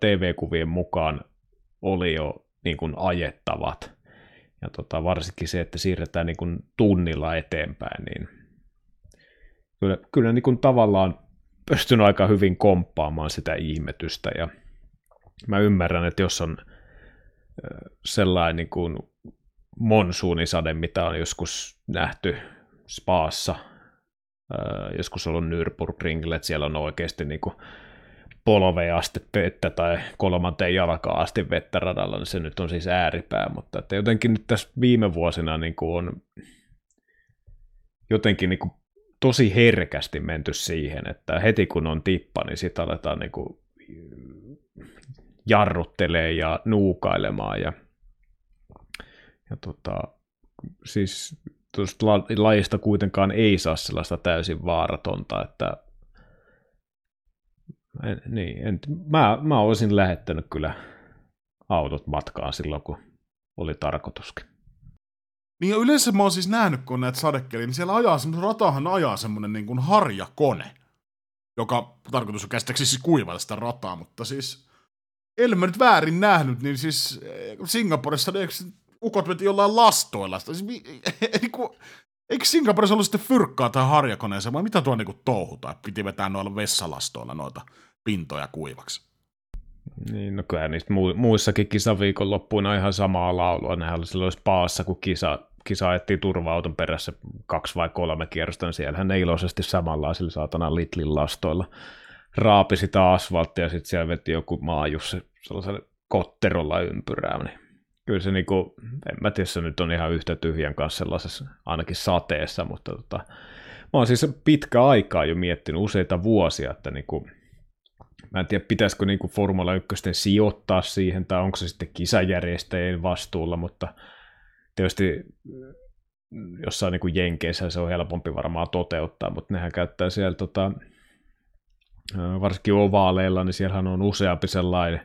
TV-kuvien mukaan oli jo niin kuin ajettavat. Ja tota, varsinkin se, että siirretään niin kuin tunnilla eteenpäin, niin kyllä, kyllä niin kuin tavallaan pystyn aika hyvin komppaamaan sitä ihmetystä. Ja mä ymmärrän, että jos on sellainen niin kuin monsuunisade, mitä on joskus nähty Spaassa joskus ollut Nürburgringillä, että siellä on oikeasti niin kuin polveen asti vettä tai kolmanteen jalkaan asti vettä radalla, niin se nyt on siis ääripää, mutta että jotenkin nyt tässä viime vuosina niin kuin on jotenkin niin kuin tosi herkästi menty siihen, että heti kun on tippa, niin sitten aletaan niin kuin jarruttelee ja nuukailemaan ja, ja tota, siis tuosta lajista kuitenkaan ei saa sellaista täysin vaaratonta, että en, niin, en, mä, mä olisin lähettänyt kyllä autot matkaan silloin, kun oli tarkoituskin. Niin yleensä mä oon siis nähnyt, kun näitä sadekeliä, niin siellä ajaa semmoinen, ratahan ajaa semmoinen niin kuin harjakone, joka tarkoitus on käsittääkseni siis kuivata sitä rataa, mutta siis, ellei mä nyt väärin nähnyt, niin siis eh, Singaporessa eikö ukot veti jollain lastoilla. Siis, eikö, eikö Singaporessa ollut sitten fyrkkaa tai harjakoneeseen, vai mitä tuo niinku touhutaan? Piti vetää noilla vessalastoilla noita pintoja kuivaksi. Niin, no kyllä niistä mu- muissakin kisaviikonloppuina ihan samaa laulua. Nehän oli silloin paassa, kun kisa, kisa ajettiin turva-auton perässä kaksi vai kolme kierrosta, niin siellähän ne iloisesti samanlaisilla saatana litlin lastoilla raapi sitä asfalttia, ja sitten siellä veti joku maajus sellaisella kotterolla ympyrää, niin kyllä se niinku, en mä tiedä, se nyt on ihan yhtä tyhjän kanssa sellaisessa, ainakin sateessa, mutta tota, mä oon siis pitkä aikaa jo miettinyt useita vuosia, että niinku, mä en tiedä, pitäisikö niinku Formula 1 sijoittaa siihen, tai onko se sitten kisajärjestäjien vastuulla, mutta tietysti jossain niinku Jenkeissä se on helpompi varmaan toteuttaa, mutta nehän käyttää siellä tota, varsinkin ovaaleilla, niin siellähän on useampi sellainen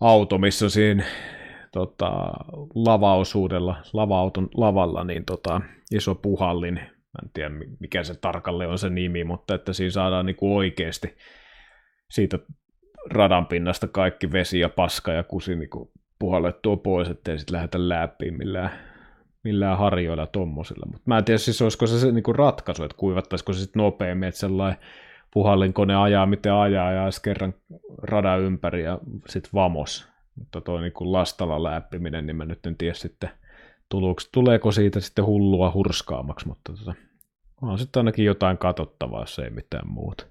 auto, missä on siinä tota, lavaosuudella, lava-auton lavalla, niin tota, iso puhallin, mä en tiedä mikä se tarkalleen on se nimi, mutta että siinä saadaan niin kuin oikeasti siitä radan pinnasta kaikki vesi ja paska ja kusi niin kuin puhallettua pois, ettei sitten lähdetä läpi millään, millään harjoilla tommosilla. Mutta mä en tiedä siis olisiko se, se niin kuin ratkaisu, että kuivattaisiko se sitten nopeammin, että sellainen puhallinkone ajaa miten ajaa ja kerran radan ympäri ja sitten vamos. Mutta tuo niin lastalla läppiminen, niin mä nyt en tiedä sitten, tuluuks, tuleeko siitä sitten hullua hurskaamaksi, mutta tota, on sitten ainakin jotain katsottavaa, jos ei mitään muuta.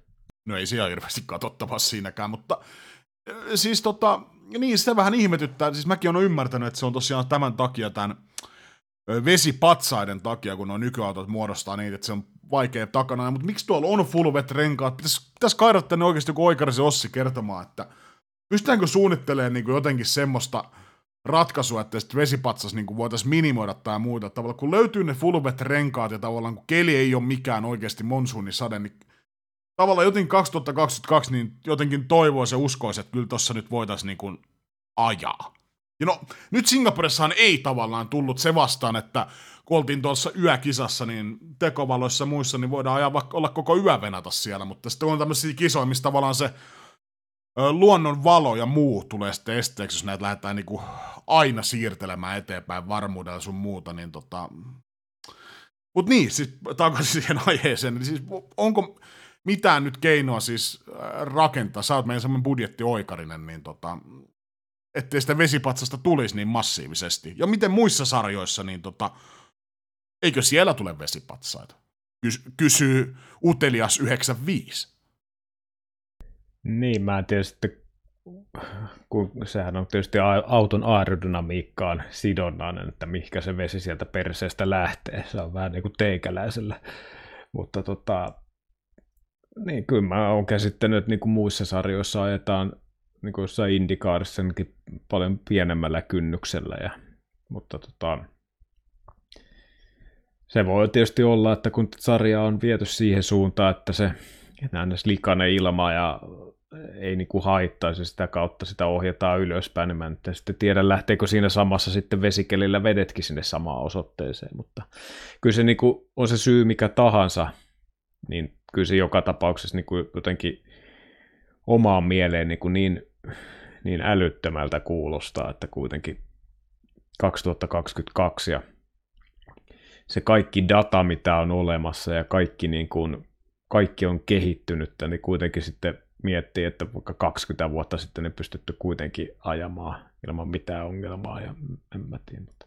No ei siellä hirveästi katsottavaa siinäkään, mutta siis tota, niin sitä vähän ihmetyttää, siis mäkin olen ymmärtänyt, että se on tosiaan tämän takia tämän vesipatsaiden takia, kun on nykyautot muodostaa niitä, että se on vaikea takana, mutta miksi tuolla on full renkaat, pitäisi, pitäis kairata tänne oikeasti joku oikarisen Ossi kertomaan, että pystytäänkö suunnittelemaan niin jotenkin semmoista ratkaisua, että sitten vesipatsas niin voitaisiin minimoida tai muuta. Tavallaan kun löytyy ne full wet renkaat ja tavallaan kun keli ei ole mikään oikeasti monsuunisade, niin tavallaan jotenkin 2022 niin jotenkin toivoisi ja uskoisi, että kyllä tuossa nyt voitaisiin niin kuin ajaa. Ja no, nyt Singaporessahan ei tavallaan tullut se vastaan, että kun oltiin tuossa yökisassa, niin tekovaloissa muissa, niin voidaan ajaa vaikka olla koko yö venata siellä, mutta sitten on tämmöisiä kisoja, missä tavallaan se luonnon valo ja muu tulee sitten esteeksi, jos näitä lähdetään niinku aina siirtelemään eteenpäin varmuudella sun muuta, niin tota... Mut niin, siis takaisin siihen aiheeseen, niin siis onko mitään nyt keinoa siis rakentaa, sä oot meidän semmoinen budjettioikarinen, niin tota, ettei sitä vesipatsasta tulisi niin massiivisesti. Ja miten muissa sarjoissa, niin tota, eikö siellä tule vesipatsaita? Kysyy Utelias 95. Niin, mä sitten, kun sehän on tietysti auton aerodynamiikkaan sidonnainen, että mihinkä se vesi sieltä perseestä lähtee. Se on vähän niin kuin teikäläisellä. Mutta tota, niin kyllä mä oon käsittänyt, että niin kuin muissa sarjoissa ajetaan niin kuin jossain Indikaarissakin paljon pienemmällä kynnyksellä. Ja, mutta tota, se voi tietysti olla, että kun sarja on viety siihen suuntaan, että se nähdään likainen ilma ja ei niin kuin haittaisi sitä kautta sitä ohjataan ylöspäin, niin mä en sitten tiedä lähteekö siinä samassa sitten vesikelillä vedetkin sinne samaan osoitteeseen, mutta kyllä se niin kuin on se syy mikä tahansa, niin kyllä se joka tapauksessa niin kuin jotenkin omaan mieleen niin, kuin niin, niin älyttömältä kuulostaa, että kuitenkin 2022 ja se kaikki data, mitä on olemassa ja kaikki, niin kuin, kaikki on kehittynyt, niin kuitenkin sitten miettii, että vaikka 20 vuotta sitten ne pystytty kuitenkin ajamaan ilman mitään ongelmaa, ja en mä tiedä, mutta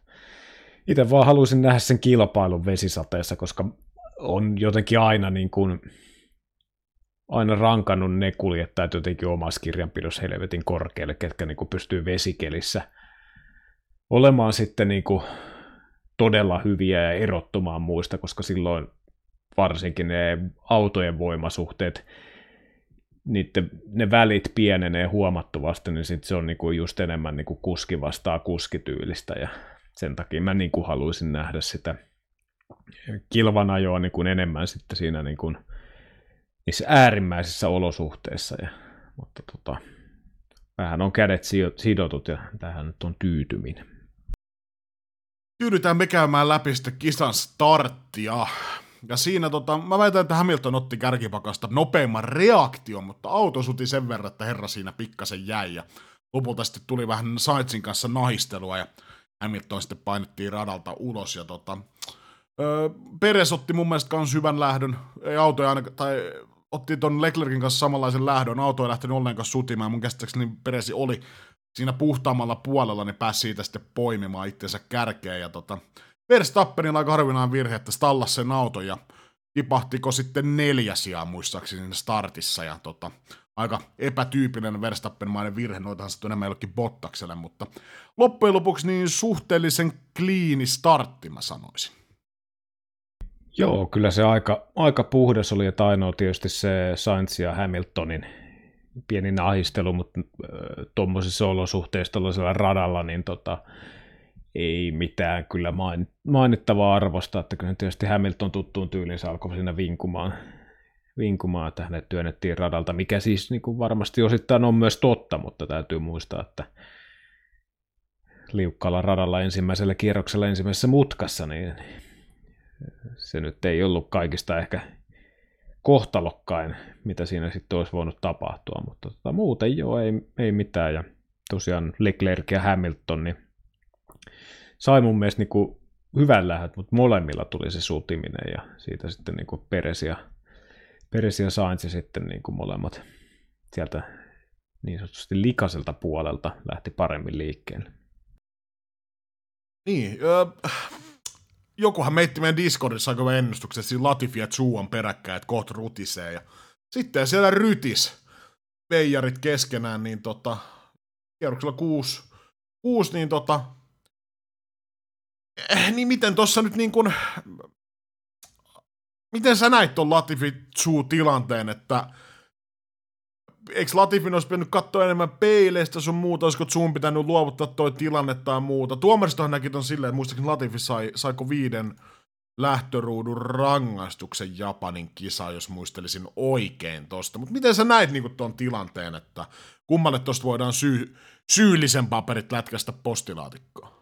itse vaan haluaisin nähdä sen kilpailun vesisateessa, koska on jotenkin aina niin kuin aina rankannut ne kuljettajat jotenkin omassa kirjanpidossa helvetin korkealle, ketkä niin kuin pystyy vesikelissä olemaan sitten niin kuin todella hyviä ja erottumaan muista, koska silloin varsinkin ne autojen voimasuhteet, niiden, ne välit pienenee huomattavasti, niin sit se on niinku just enemmän niinku kuski vastaa kuskityylistä ja sen takia mä niinku haluaisin nähdä sitä kilvanajoa niinku enemmän sitten siinä niinku niissä äärimmäisissä olosuhteissa. Ja, mutta tota, vähän on kädet sidotut ja tähän nyt on tyytyminen. Tyydytään me käymään läpi sitten kisan starttia. Ja siinä tota, mä väitän, että Hamilton otti kärkipakasta nopeimman reaktion, mutta auto suti sen verran, että herra siinä pikkasen jäi. Ja lopulta sitten tuli vähän Saitsin kanssa nahistelua ja Hamilton sitten painettiin radalta ulos. Ja tota, öö, Peres otti mun mielestä myös hyvän lähdön. Ei auto ainakaan, tai otti ton Leclerkin kanssa samanlaisen lähdön. Auto ei lähtenyt ollenkaan sutimaan. Mun käsittääkseni Peresi oli siinä puhtaammalla puolella, niin pääsi siitä sitten poimimaan itsensä kärkeen. Ja tota, Verstappenilla aika harvinainen virhe, että stallas sen auton ja tipahtiko sitten neljäsiä muistaakseni startissa ja tota, aika epätyypillinen Verstappenmainen virhe, noitahan sitten enemmän jollekin Bottakselle, mutta loppujen lopuksi niin suhteellisen kliini startti mä sanoisin. Joo, kyllä se aika, aika puhdas oli, että ainoa tietysti se Sainz ja Hamiltonin pieni nahistelu, mutta äh, tuommoisissa olosuhteissa tuollaisella radalla, niin tota, ei mitään kyllä mainittavaa arvosta, että kyllä tietysti Hamilton tuttuun tyylinsä alkoi siinä vinkumaan, vinkumaan, että hänet työnnettiin radalta, mikä siis niin kuin varmasti osittain on myös totta, mutta täytyy muistaa, että liukkaalla radalla ensimmäisellä kierroksella ensimmäisessä mutkassa, niin se nyt ei ollut kaikista ehkä kohtalokkain, mitä siinä sitten olisi voinut tapahtua, mutta tota, muuten joo, ei, ei mitään, ja tosiaan Leclerc ja Hamilton, niin sai mun mielestä niin kuin hyvän lähdet, mutta molemmilla tuli se sutiminen ja siitä sitten niin kuin Peres ja, Peres ja Sainz sitten niin kuin molemmat sieltä niin sanotusti likaiselta puolelta lähti paremmin liikkeelle. Niin, öö, jokuhan meitti meidän Discordissa aika ennustuksen, siinä Latifi ja Chu on peräkkäin, että kohta rutisee. Ja sitten siellä rytis veijarit keskenään, niin tota, kierroksella kuusi, kuusi niin tota, niin miten tuossa nyt niin kuin, miten sä näit tuon Latifi tilanteen, että eikö Latifin olisi pitänyt katsoa enemmän peileistä sun muuta, olisiko Zoom pitänyt luovuttaa toi tilanne tai muuta. Tuomaristohan näki ton silleen, että muistakin Latifi sai, saiko viiden lähtöruudun rangaistuksen Japanin kisa, jos muistelisin oikein tosta. Mutta miten sä näit niinku tuon tilanteen, että kummalle tosta voidaan syy, syyllisen paperit lätkästä postilaatikkoon?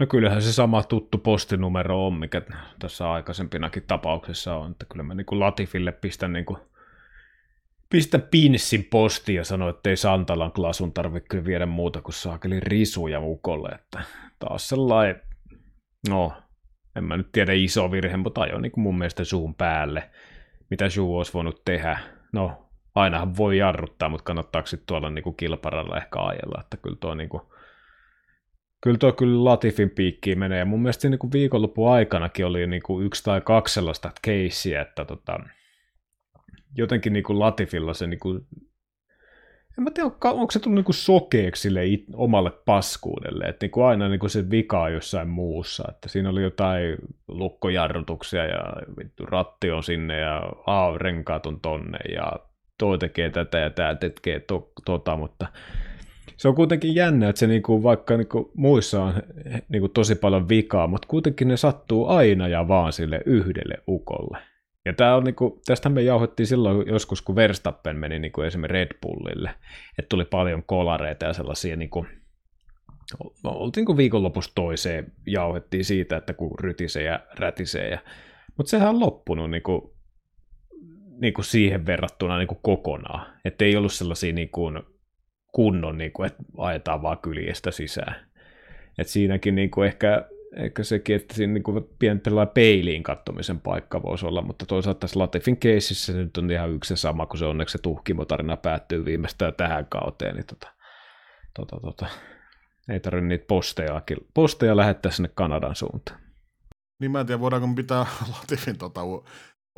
No kyllähän se sama tuttu postinumero on, mikä tässä aikaisempinakin tapauksessa on, että kyllä mä niin kuin Latifille pistän, niin kuin, pistän pinssin postiin ja sanon, että ei Santalan klasun tarvitse viedä muuta kuin saakeli risuja mukolle, että taas sellainen, no en mä nyt tiedä iso virhe, mutta ajo niin mun mielestä suun päälle, mitä suu olisi voinut tehdä. No, ainahan voi jarruttaa, mutta kannattaako sitten tuolla niin kuin kilparalla ehkä ajella, että kyllä tuo niin kuin, kyllä tuo kyllä Latifin piikkiin menee. Ja mun mielestä niin kuin viikonlopun aikanakin oli niin kuin yksi tai kaksi sellaista keissiä, että tota, jotenkin niin kuin Latifilla se niin kuin, en mä tiedä, onko se tullut niin kuin sokeeksi sille it, omalle paskuudelle, että niin kuin aina niin kuin se vika on jossain muussa, että siinä oli jotain lukkojarrutuksia ja vittu ratti on sinne ja aa, renkaat on tonne ja toi tekee tätä ja tämä tekee to, tota, mutta se on kuitenkin jännä, että se niinku, vaikka niinku muissa on niinku tosi paljon vikaa, mutta kuitenkin ne sattuu aina ja vaan sille yhdelle ukolle. Ja tää on niinku, tästä me jauhettiin silloin joskus, kun Verstappen meni niinku esimerkiksi Red Bullille, että tuli paljon kolareita ja sellaisia niinku, oltiin kuin viikonlopussa toiseen, jauhettiin siitä, että kun rytisee ja rätisee. Ja, mutta sehän on loppunut niinku, niinku siihen verrattuna niinku kokonaan. Että ei ollut sellaisia niinku, kunnon, niin kuin, että ajetaan vaan kyljestä sisään. Et siinäkin niin kuin ehkä, ehkä sekin, että siinä niin kuin peiliin kattomisen paikka voisi olla, mutta toisaalta tässä Latifin keississä nyt on ihan yksi sama, kun se onneksi se tuhkimotarina päättyy viimeistään tähän kauteen, niin tota, tota, tota, ei tarvitse niitä posteja, posteja lähettää sinne Kanadan suuntaan. Niin mä en tiedä, voidaanko pitää Latifin tota,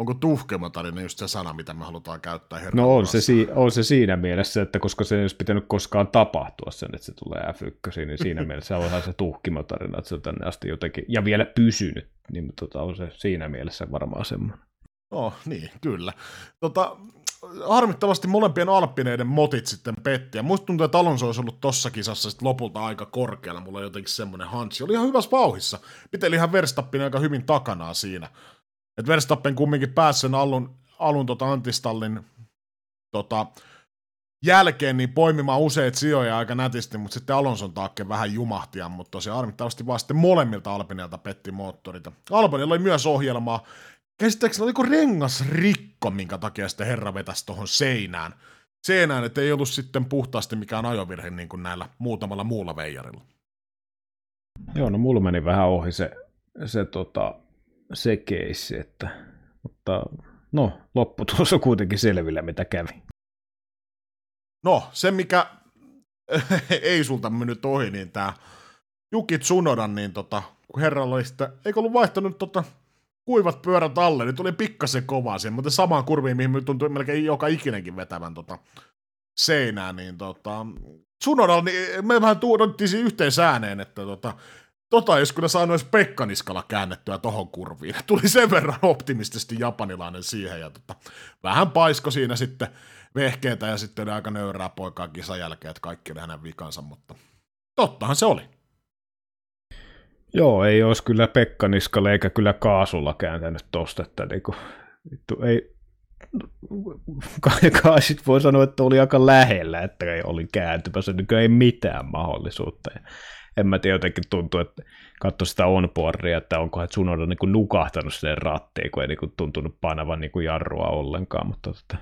onko tuhkemotarina just se sana, mitä me halutaan käyttää herran No on se, si- on se siinä mielessä, että koska se ei olisi pitänyt koskaan tapahtua sen, että se tulee F1, niin siinä mielessä on se tuhkimotarina, että se on tänne asti jotenkin, ja vielä pysynyt, niin tota, on se siinä mielessä varmaan semmoinen. No niin, kyllä. Tota, harmittavasti molempien alppineiden motit sitten petti. Ja musta tuntuu, että Alonso olisi ollut tossa kisassa sit lopulta aika korkealla. Mulla on jotenkin semmoinen hansi. Oli ihan hyvässä vauhissa. Piteli ihan Verstappin aika hyvin takanaa siinä. Et Verstappen kumminkin pääsi sen alun, alun tota Antistallin tota, jälkeen niin poimimaan useita sijoja aika nätisti, mutta sitten Alonson taakke vähän jumahtia, mutta tosiaan harmittavasti vaan sitten molemmilta Alpineilta petti moottorita. Alpinilla oli myös ohjelmaa, käsittääkseni oliko rengas rikko, minkä takia sitten herra vetäisi tuohon seinään. Seinään, että ei ollut sitten puhtaasti mikään ajovirhe niin kuin näillä muutamalla muulla veijarilla. Joo, no mulla meni vähän ohi se, se, tota, se keissi, että, mutta no, lopputulos on kuitenkin selvillä, mitä kävi. No, se mikä ei sulta mennyt ohi, niin tämä Juki Tsunodan, niin tota, kun herralla oli sitten, eikö ollut vaihtanut tota kuivat pyörät alle, niin tuli pikkasen kovaa siihen, mutta samaan kurviin, mihin tuntui melkein joka ikinenkin vetävän tota seinään, niin tota, Tsunodalla, niin me vähän tuodottiin yhteen sääneen, että tota, tota jos kyllä saanut edes Pekka Niskala käännettyä tohon kurviin. Tuli sen verran optimistisesti japanilainen siihen, ja tota, vähän paisko siinä sitten vehkeitä, ja sitten aika nöyrää poikaa kisan jälkeen, että kaikki oli hänen vikansa, mutta tottahan se oli. Joo, ei olisi kyllä Pekka Niskalle eikä kyllä Kaasulla kääntänyt tosta, että niinku, vittu, ei, kai sit voi sanoa, että oli aika lähellä, että ei oli kääntymässä, niin ei mitään mahdollisuutta. En mä tiedä, jotenkin tuntuu, että katso sitä onboardia, että onkohan Tsunoda niin nukahtanut sen rattiin, kun ei niin tuntunut painavan niin jarrua ollenkaan, mutta tota,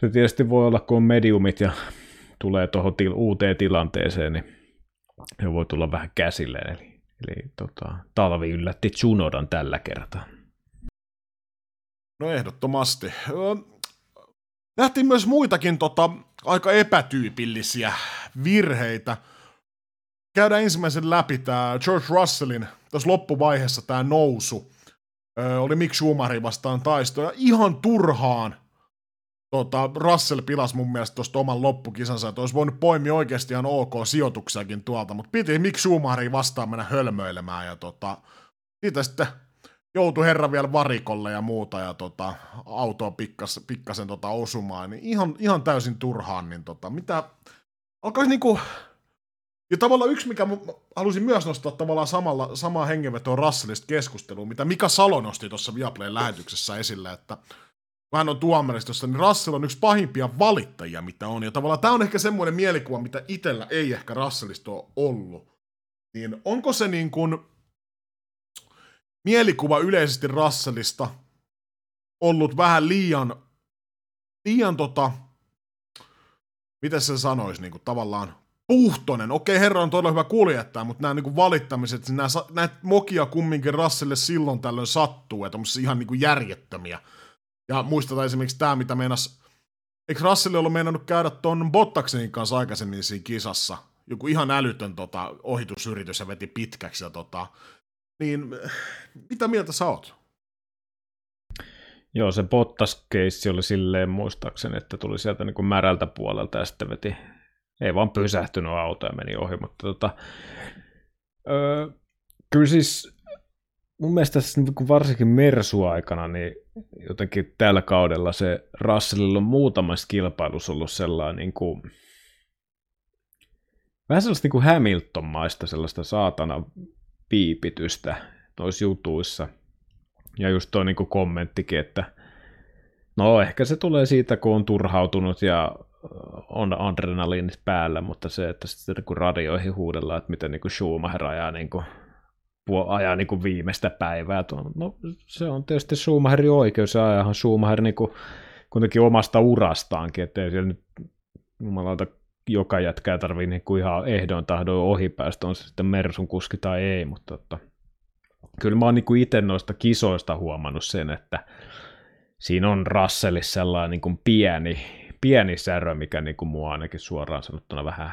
se tietysti voi olla, kun on mediumit ja tulee tuohon til- uuteen tilanteeseen, niin se voi tulla vähän käsille. Eli, eli tota, talvi yllätti Tsunodan tällä kertaa. No ehdottomasti. Nähtiin myös muitakin tota, aika epätyypillisiä virheitä. Käydään ensimmäisen läpi tämä George Russellin tuossa loppuvaiheessa tämä nousu. Ö, oli Mick Schumacherin vastaan taisto ja ihan turhaan tota, Russell pilas mun mielestä tuosta oman loppukisansa, että olisi voinut poimia oikeasti ihan ok sijoituksiakin tuolta, mutta piti Mick Schumacherin vastaan mennä hölmöilemään ja tota, siitä sitten joutui herra vielä varikolle ja muuta ja tota, autoa pikkas, pikkasen tota osumaan, niin ihan, ihan täysin turhaan, niin tota, mitä, alkaisi niinku, ja tavallaan yksi, mikä halusin myös nostaa tavallaan samalla, samaa hengenvetoa Russellista keskusteluun, mitä Mika Salo nosti tuossa Viaplayn lähetyksessä esille, että kun hän on tuomaristossa, niin Russell on yksi pahimpia valittajia, mitä on. Ja tavallaan tämä on ehkä semmoinen mielikuva, mitä itsellä ei ehkä Russellista ole ollut. Niin onko se niin kuin mielikuva yleisesti Russellista ollut vähän liian, liian tota, miten se sanoisi, niin kuin tavallaan puhtonen. Okei, herra on todella hyvä kuljettaja, mutta nämä niin valittamiset, nämä, näitä mokia kumminkin Rasselle silloin tällöin sattuu, että on ihan niin kuin järjettömiä. Ja muistetaan esimerkiksi tämä, mitä meinas, eikö Russell ollut meinannut käydä tuon Bottaksenin kanssa aikaisemmin siinä kisassa? Joku ihan älytön tota, ohitusyritys ja veti pitkäksi. Ja, tota, niin mitä mieltä sä oot? Joo, se Bottas-keissi oli silleen muistaakseni, että tuli sieltä niin kuin märältä puolelta ja sitten veti, ei vaan pysähtynyt auto ja meni ohi, mutta tota, öö, kyllä siis mun mielestä tässä niin varsinkin Mersu-aikana, niin jotenkin tällä kaudella se Russellilla on muutamassa kilpailussa ollut sellainen niin kuin, vähän sellaista niin kuin Hamilton-maista sellaista saatana piipitystä noissa jutuissa. Ja just tuo niin kommenttikin, että no ehkä se tulee siitä, kun on turhautunut ja on adrenaliinit päällä, mutta se, että sitten kun radioihin huudellaan, että miten niin kuin Schumacher ajaa niin kuin ajaa niin kuin viimeistä päivää. No, se on tietysti Schumacherin oikeus, ja ajahan Schumacher niin kuin, kuitenkin omasta urastaankin, ettei siellä nyt jumalauta joka jätkää tarvii niin kuin ihan ehdon tahdon ohipäästä, on se sitten Mersun kuski tai ei, mutta että, kyllä mä oon niin itse noista kisoista huomannut sen, että siinä on Russellissa sellainen niin kuin pieni, pieni särö, mikä niin kuin mua ainakin suoraan sanottuna vähän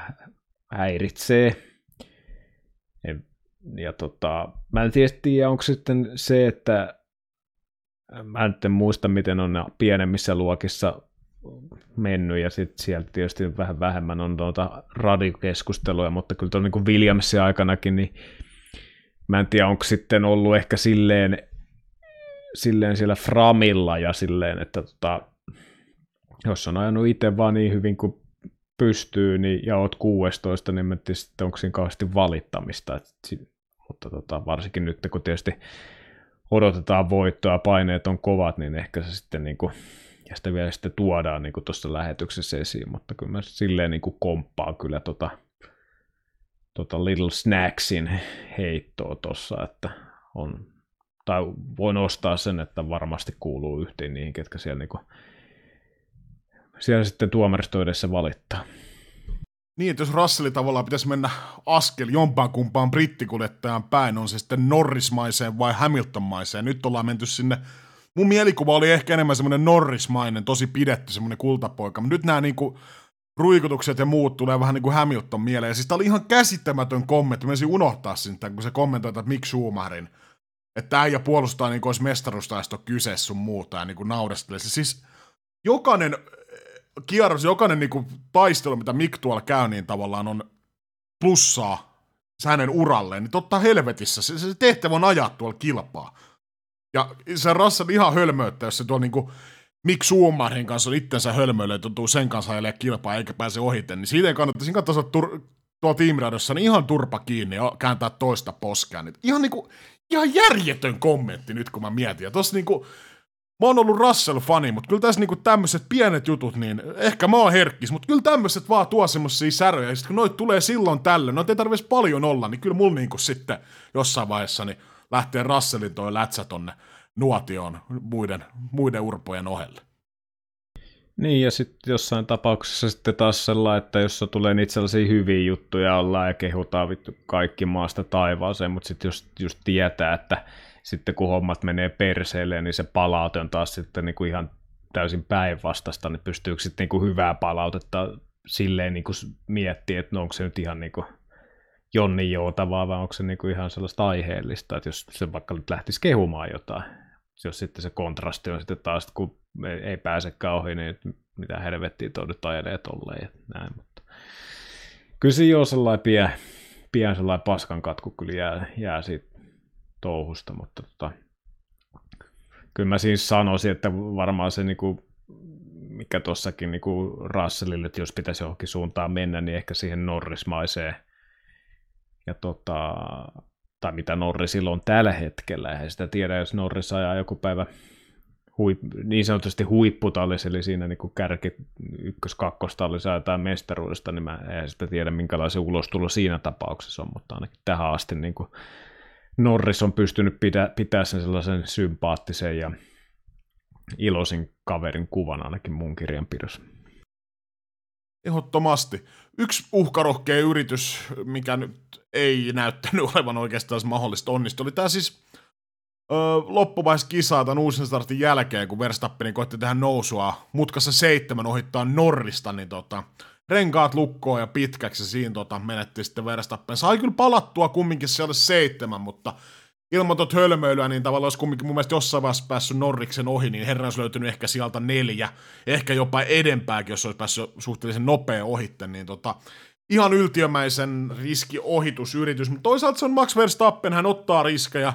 häiritsee. Ja tota, mä en tiedä, onko sitten se, että mä nyt en muista, miten on pienemmissä luokissa mennyt, ja sitten sieltä tietysti vähän vähemmän on tuota radiokeskustelua, mutta kyllä tuon niin Williamsin aikanakin, niin mä en tiedä, onko sitten ollut ehkä silleen, silleen siellä Framilla ja silleen, että tota, jos on ajanut itse vaan niin hyvin kuin pystyy niin, ja oot 16, niin tiedä sitten, onko siinä kauheasti valittamista. Et, mutta tota, varsinkin nyt, kun tietysti odotetaan voittoa, paineet on kovat, niin ehkä se sitten niin kuin, ja sitä vielä sitten tuodaan niin tuossa lähetyksessä esiin, mutta kyllä mä silleen niin kuin komppaan kyllä tota, tota Little Snacksin heittoa tuossa, että on, tai voin ostaa sen, että varmasti kuuluu yhteen niihin, ketkä siellä, niin kuin, siellä sitten tuomaristoidessa valittaa. Niin, että jos Russellin tavallaan pitäisi mennä askel jompaan kumpaan brittikuljettajan päin, on se sitten Norrismaiseen vai Hamiltonmaiseen. Nyt ollaan menty sinne, mun mielikuva oli ehkä enemmän semmoinen Norrismainen, tosi pidetty semmoinen kultapoika, mutta nyt nämä niinku ruikutukset ja muut tulee vähän niin kuin Hamilton mieleen. Ja siis tämä oli ihan käsittämätön kommentti, mä unohtaa sen, kun se kommentoi, että Mick Schumacherin, että äijä puolustaa niin kuin olisi mestaruustaisto kyse sun muuta ja niin kuin naurestelee. Siis jokainen kierros, jokainen niin kuin, taistelu, mitä Mick tuolla käy, niin tavallaan on plussaa hänen uralleen, niin totta helvetissä, se, se tehtävä on ajaa tuolla kilpaa. Ja se Russell ihan hölmöyttä, jos se tuolla niin kuin, Schumacherin kanssa on itsensä hölmöille, tuntuu sen kanssa ajelee kilpaa eikä pääse ohiten, niin siitä siinä kannattaa tur- tuolla tiimiradossa niin ihan turpa kiinni ja kääntää toista poskea. Niin ihan niinku, ihan järjetön kommentti nyt, kun mä mietin. Ja tossa niinku, mä oon ollut Russell-fani, mutta kyllä tässä niinku tämmöiset pienet jutut, niin ehkä mä oon herkkis, mutta kyllä tämmöiset vaan tuo semmosia säröjä, ja sit kun noit tulee silloin tällöin, no ei tarvitsisi paljon olla, niin kyllä mulla niinku sitten jossain vaiheessa niin lähtee Russellin toi lätsä tonne nuotioon muiden, muiden urpojen ohelle. Niin, ja sitten jossain tapauksessa sitten taas sellainen, että jos tulee niitä sellaisia hyviä juttuja ollaan ja kehutaan vittu kaikki maasta taivaaseen, mutta sitten just, just tietää, että sitten kun hommat menee perseelle, niin se palaute on taas sitten niin kuin ihan täysin päinvastasta, niin pystyykö sitten niin kuin hyvää palautetta silleen niin kuin miettiä, että no onko se nyt ihan niin kuin Jonni joutavaa, vai onko se niin kuin ihan sellaista aiheellista, että jos se vaikka nyt lähtisi kehumaan jotain, jos sitten se kontrasti on sitten taas, kun ei pääsekään ohi, niin mitä helvettiä tuo nyt ajelee tolleen ja näin, mutta kyllä se jo sellainen pian, pian sellainen paskan katku kyllä jää, jää siitä touhusta, mutta tota, kyllä mä siis sanoisin, että varmaan se niinku, mikä tuossakin niinku Russellille, että jos pitäisi johonkin suuntaan mennä, niin ehkä siihen Norrismaiseen ja tota, tai mitä Norrisilla on tällä hetkellä. Eihän sitä tiedä, jos Norris ajaa joku päivä huip, niin sanotusti huipputallis, eli siinä niin kuin kärki ykkös kakkostallissa jotain mestaruudesta, niin mä en sitä tiedä, minkälaisen ulostulo siinä tapauksessa on, mutta ainakin tähän asti niin kuin Norris on pystynyt pitää, pitää sen sellaisen sympaattisen ja iloisin kaverin kuvan ainakin mun kirjanpidossa. Ehdottomasti. Yksi uhkarohkea yritys, mikä nyt ei näyttänyt olevan oikeastaan mahdollista onnistua, oli tämä siis öö, loppuvaiheessa kisaa tämän uusin startin jälkeen, kun Verstappen koitti tehdä nousua mutkassa seitsemän ohittaa Norrista, niin tota, renkaat lukkoon ja pitkäksi siinä tota, menetti sitten Verstappen. Sai kyllä palattua kumminkin siellä seitsemän, mutta ilman tuota hölmöilyä, niin tavallaan olisi kumminkin mun mielestä jossain vaiheessa päässyt Norriksen ohi, niin herra olisi löytynyt ehkä sieltä neljä, ehkä jopa edempääkin, jos olisi päässyt suhteellisen nopea ohitte, niin tota, ihan yltiömäisen riskiohitusyritys, mutta toisaalta se on Max Verstappen, hän ottaa riskejä,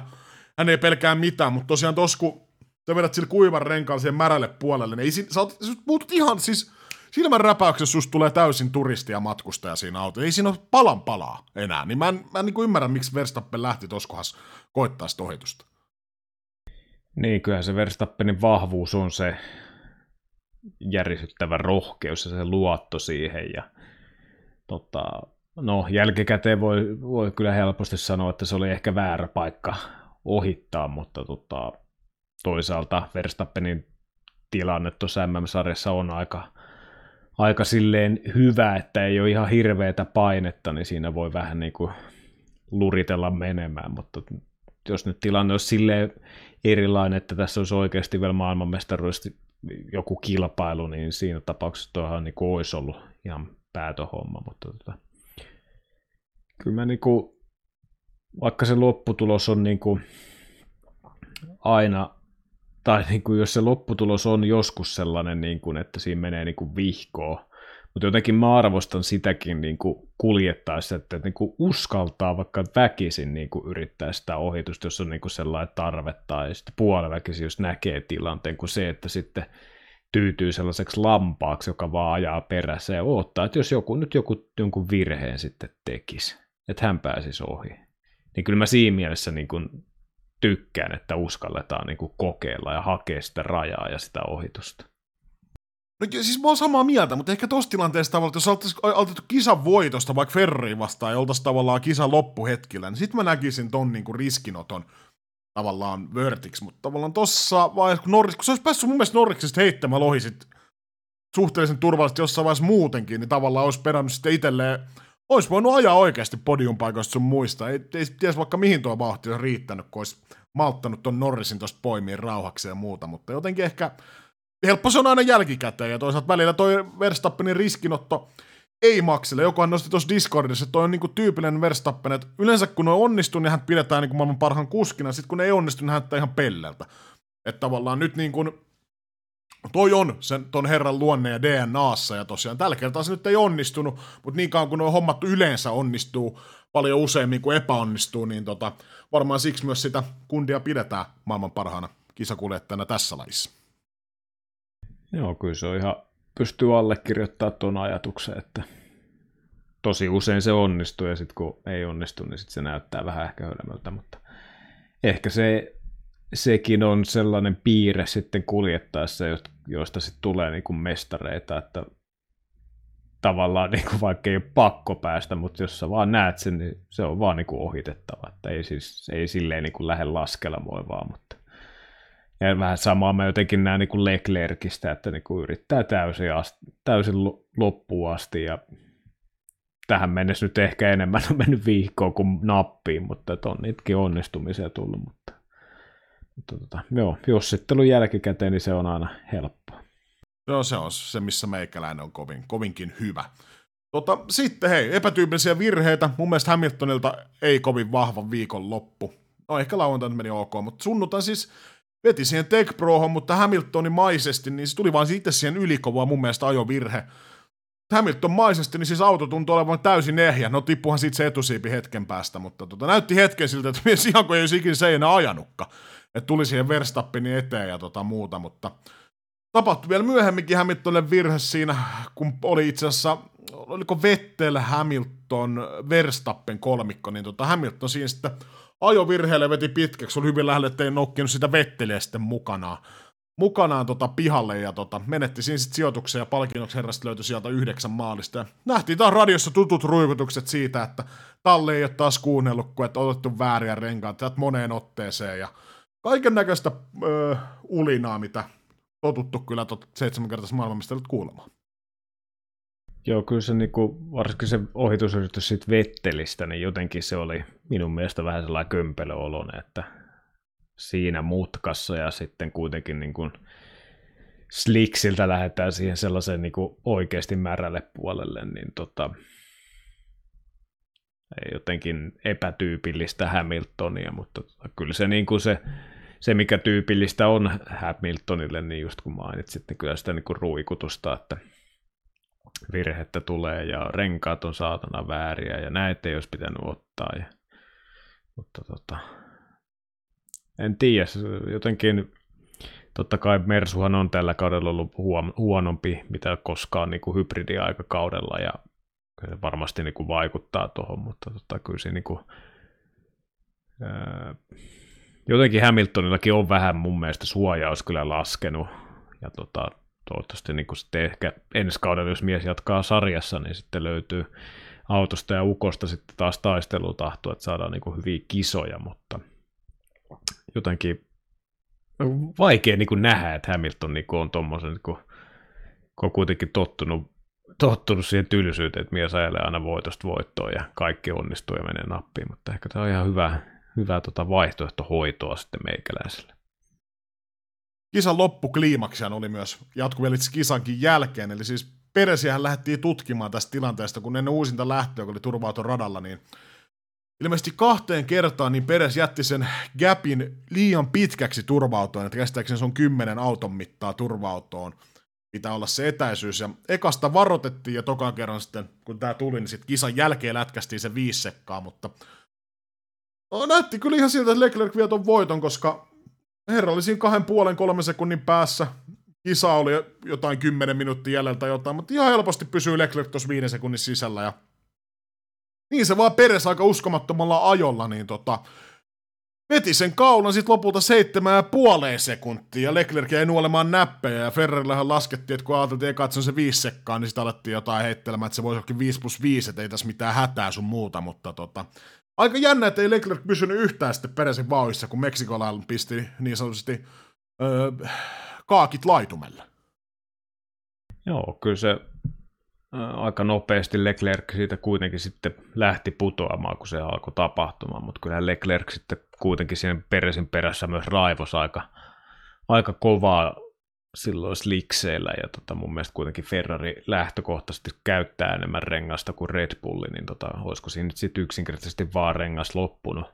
hän ei pelkää mitään, mutta tosiaan tos kun sä vedät sillä kuivan renkaan siihen märälle puolelle, niin ei, sä, oot, sä muutut ihan siis silmän räpäyksessä susta tulee täysin turisti ja matkustaja siinä auto. Ei siinä ole palan palaa enää. Niin mä en, mä en niin ymmärrä, miksi Verstappen lähti tuossa kohdassa koittaa sitä ohitusta. Niin, kyllähän se Verstappenin vahvuus on se järisyttävä rohkeus ja se luotto siihen. Ja, tota, no, jälkikäteen voi, voi kyllä helposti sanoa, että se oli ehkä väärä paikka ohittaa, mutta tota, toisaalta Verstappenin tilanne tuossa MM-sarjassa on aika aika silleen hyvä, että ei ole ihan hirveätä painetta, niin siinä voi vähän niin kuin luritella menemään, mutta jos nyt tilanne olisi silleen erilainen, että tässä olisi oikeasti vielä maailmanmestaruudesta joku kilpailu, niin siinä tapauksessa tuohan niin kuin olisi ollut ihan päätöhomma, mutta tota, kyllä mä niin kuin, vaikka se lopputulos on niin kuin aina tai niin kuin jos se lopputulos on joskus sellainen, niin kuin, että siinä menee niin kuin vihkoa, mutta jotenkin mä arvostan sitäkin niin kuin kuljettaessa, että niin kuin uskaltaa vaikka väkisin niin kuin yrittää sitä ohitusta, jos on niin kuin sellainen tarve, tai sitten puoliväkisin, jos näkee tilanteen, kuin se, että sitten tyytyy sellaiseksi lampaaksi, joka vaan ajaa perässä ja odottaa, että jos joku nyt joku, jonkun virheen sitten tekisi, että hän pääsisi ohi. Niin kyllä mä siinä mielessä niin kuin tykkään, että uskalletaan niin kuin kokeilla ja hakea sitä rajaa ja sitä ohitusta. No siis mä oon samaa mieltä, mutta ehkä tossa tilanteessa tavallaan, jos oltaisiin aloitettu kisan voitosta vaikka Ferrari vastaan ja oltaisiin tavallaan kisan loppuhetkillä, niin sitten mä näkisin ton niinku riskinoton tavallaan vörtiksi, mutta tavallaan tossa vaiheessa, kun, Norris, kun se olisi päässyt mun mielestä Norriksesta heittämään lohi sit suhteellisen turvallisesti jossain vaiheessa muutenkin, niin tavallaan olisi perannut sitten itselleen, olisi voinut ajaa oikeasti podiumpaikoista sun muista. Ei, ei ties vaikka mihin tuo vauhti olisi riittänyt, kun olisi malttanut ton Norrisin tuosta poimiin rauhaksi ja muuta, mutta jotenkin ehkä helppo se on aina jälkikäteen, ja toisaalta välillä toi Verstappenin riskinotto ei maksele. Jokuhan nosti tuossa Discordissa, että toi on niinku tyypillinen Verstappen, että yleensä kun ne onnistuu, niin hän pidetään niinku maailman parhaan kuskina, sitten kun ei onnistu, niin hän ihan pelleltä. Että tavallaan nyt niin kuin, toi on sen ton herran luonne ja DNAssa, ja tosiaan tällä kertaa se nyt ei onnistunut, mutta niin kauan kun on hommattu yleensä onnistuu paljon useammin kuin epäonnistuu, niin tota, varmaan siksi myös sitä kundia pidetään maailman parhaana kisakuljettajana tässä lajissa. Joo, kyllä se on ihan, pystyy allekirjoittamaan tuon ajatuksen, että tosi usein se onnistuu ja sitten kun ei onnistu, niin sitten se näyttää vähän ehkä hölmöltä, mutta ehkä se, sekin on sellainen piirre sitten kuljettaessa, joista sitten tulee niin kuin mestareita, että tavallaan niin kuin vaikka ei ole pakko päästä, mutta jos sä vaan näet sen, niin se on vaan niin kuin ohitettava, että ei, siis, ei silleen niin kuin lähde laskelemaan vaan, mutta ja vähän samaa mä jotenkin näen niin Leclercistä, että niin kuin yrittää täysin, asti, täysin loppuun asti ja tähän mennessä nyt ehkä enemmän on mennyt viikkoa kuin nappiin, mutta on niitäkin onnistumisia tullut, tota, joo, jossittelun jälkikäteen niin se on aina helppoa. Joo, se on se, missä meikäläinen on kovin, kovinkin hyvä. Tota, sitten hei, epätyypillisiä virheitä. Mun mielestä Hamiltonilta ei kovin vahva viikon loppu. No ehkä lauantaina meni ok, mutta sunnuntain siis veti siihen Tech Prohon, mutta Hamiltonin maisesti, niin se tuli vaan sitten siihen ylikovaa mun mielestä ajovirhe. Hamilton maisesti, niin siis auto tuntui olevan täysin ehjä. No tippuhan siitä se etusiipi hetken päästä, mutta tota, näytti hetken siltä, että mies ihan kuin ei olisi ikinä se enää ajanutkaan. Että tuli siihen Verstappenin eteen ja tota muuta, mutta tapahtui vielä myöhemminkin Hamiltonille virhe siinä, kun oli itse asiassa, oliko Vettel, Hamilton, Verstappen kolmikko, niin tota Hamilton siinä sitten ajovirheelle veti pitkäksi, oli hyvin lähellä, ettei noukkinut sitä vetteliä sitten mukanaan, mukanaan tota pihalle ja tota, menetti siinä sitten sijoituksen ja palkinnoksi herrasta löytyi sieltä yhdeksän maalista. Ja nähtiin taas radiossa tutut ruikutukset siitä, että Talle ei ole taas kuunnellut, kun et otettu vääriä renkaat tätä moneen otteeseen ja kaiken näköistä öö, ulinaa, mitä totuttu kyllä tot seitsemänkertaisessa maailmanmestarit kuulemaan. Joo, kyllä se niinku, varsinkin se ohitusyritys siitä Vettelistä, niin jotenkin se oli minun mielestä vähän sellainen kömpelöolonen, että siinä mutkassa ja sitten kuitenkin niin kuin sliksiltä lähdetään siihen sellaiseen niin kuin oikeasti märälle puolelle, niin tota, jotenkin epätyypillistä Hamiltonia, mutta tota, kyllä se, niin kuin se, se, mikä tyypillistä on Hamiltonille, niin just kun mainitsit, niin kyllä sitä niin ruikutusta, että virhettä tulee ja renkaat on saatana vääriä ja näitä ei olisi pitänyt ottaa. Ja, mutta tota, en tiedä, jotenkin totta kai Mersuhan on tällä kaudella ollut huonompi, mitä koskaan niin hybridiaikakaudella ja se varmasti niin kuin vaikuttaa tuohon, mutta tota, kyllä se niin kuin, jotenkin Hamiltonillakin on vähän mun mielestä suojaus kyllä laskenut. Ja tota, toivottavasti niin kuin sitten ehkä ensi kaudella, jos mies jatkaa sarjassa, niin sitten löytyy autosta ja ukosta sitten taas taistelutahtoa, että saadaan niin kuin hyviä kisoja, mutta jotenkin vaikea niin kuin nähdä, että Hamilton niin kuin on tuommoisen, niin kun on kuitenkin tottunut, tottunut siihen tylsyyteen, että mies ajelee aina voitosta voittoon ja kaikki onnistuu ja menee nappiin, mutta ehkä tämä on ihan hyvä, hyvä tota vaihtoehto hoitoa sitten meikäläiselle. Kisan loppukliimaksihan oli myös jatkuvälitsi kisankin jälkeen, eli siis Peresiähän lähdettiin tutkimaan tästä tilanteesta, kun ennen uusinta lähtöä, kun oli turvautu radalla, niin ilmeisesti kahteen kertaan niin Peres jätti sen gapin liian pitkäksi turvautoon, että käsittääkseni se on kymmenen auton mittaa turvautoon pitää olla se etäisyys. Ja ekasta varoitettiin ja tokan kerran sitten, kun tämä tuli, niin sitten kisan jälkeen lätkästiin se viisi sekkaa, mutta no, näytti kyllä ihan siltä, että Leclerc vie ton voiton, koska herra oli siinä kahden puolen kolmen sekunnin päässä. Kisa oli jotain kymmenen minuuttia jäljellä tai jotain, mutta ihan helposti pysyy Leclerc tuossa viiden sekunnin sisällä. Ja niin se vaan peres aika uskomattomalla ajolla, niin tota, veti sen kaulan sitten lopulta seitsemän ja puoleen sekuntia, ja Leclerc jäi nuolemaan näppejä, ja Ferrarillähän laskettiin, että kun ajateltiin eka, että se viisi sekkaa, niin sitten alettiin jotain heittelemään, että se voisi olla 5 plus 5, että ei tässä mitään hätää sun muuta, mutta tota, aika jännä, että ei Leclerc pysynyt yhtään sitten peräsin vauhissa, kun Meksikolailla pisti niin sanotusti öö, kaakit laitumelle. Joo, kyllä se aika nopeasti Leclerc siitä kuitenkin sitten lähti putoamaan, kun se alkoi tapahtumaan, mutta kyllä Leclerc sitten kuitenkin siinä peräsin perässä myös raivos aika, aika kovaa silloin slikseillä, ja tota, mun mielestä kuitenkin Ferrari lähtökohtaisesti käyttää enemmän rengasta kuin Red Bulli, niin tota, olisiko siinä nyt sitten yksinkertaisesti vaan rengas loppunut,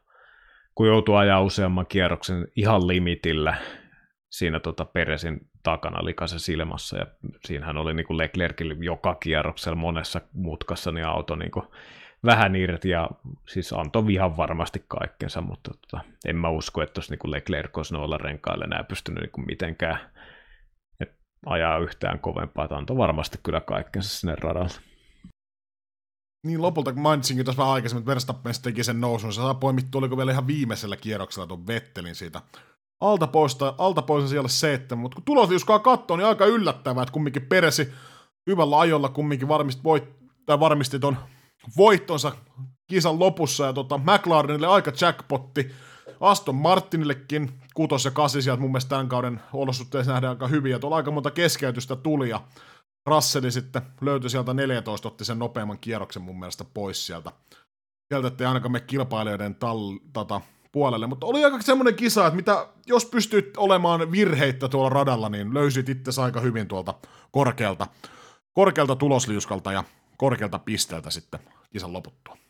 kun joutuu ajaa useamman kierroksen ihan limitillä, siinä tota Peresin takana likaisessa silmassa, ja siinähän oli niin kuin joka kierroksella monessa mutkassa niin auto niin kuin vähän irti, ja siis antoi ihan varmasti kaikkensa, mutta tota, en mä usko, että tuossa niin Leclerc olisi noilla renkailla enää pystynyt niin kuin mitenkään ajaa yhtään kovempaa, että antoi varmasti kyllä kaikkensa sinne radalle. Niin lopulta, kun mainitsinkin tuossa vähän aikaisemmin, että Verstappen teki sen nousun, se saa poimittua, oliko vielä ihan viimeisellä kierroksella tuon Vettelin siitä. Alta poista, alta pois siellä seitsemän, mutta kun tulosliuskaa katsoo, niin aika yllättävää, että kumminkin peresi hyvällä ajolla kumminkin varmist, voit, tai varmisti ton voittonsa kisan lopussa, ja tota, McLarenille aika jackpotti, Aston Martinillekin kutos ja kasi sieltä mun mielestä tämän kauden olosuhteissa nähdään aika hyviä, tuolla aika monta keskeytystä tuli, ja Russell sitten löytyi sieltä 14, otti sen nopeamman kierroksen mun mielestä pois sieltä. Sieltä ettei ainakaan me kilpailijoiden tal, tota, puolelle, mutta oli aika semmoinen kisa, että mitä, jos pystyt olemaan virheittä tuolla radalla, niin löysit itse aika hyvin tuolta korkealta, korkealta tulosliuskalta ja korkealta pisteeltä sitten kisan loputtua.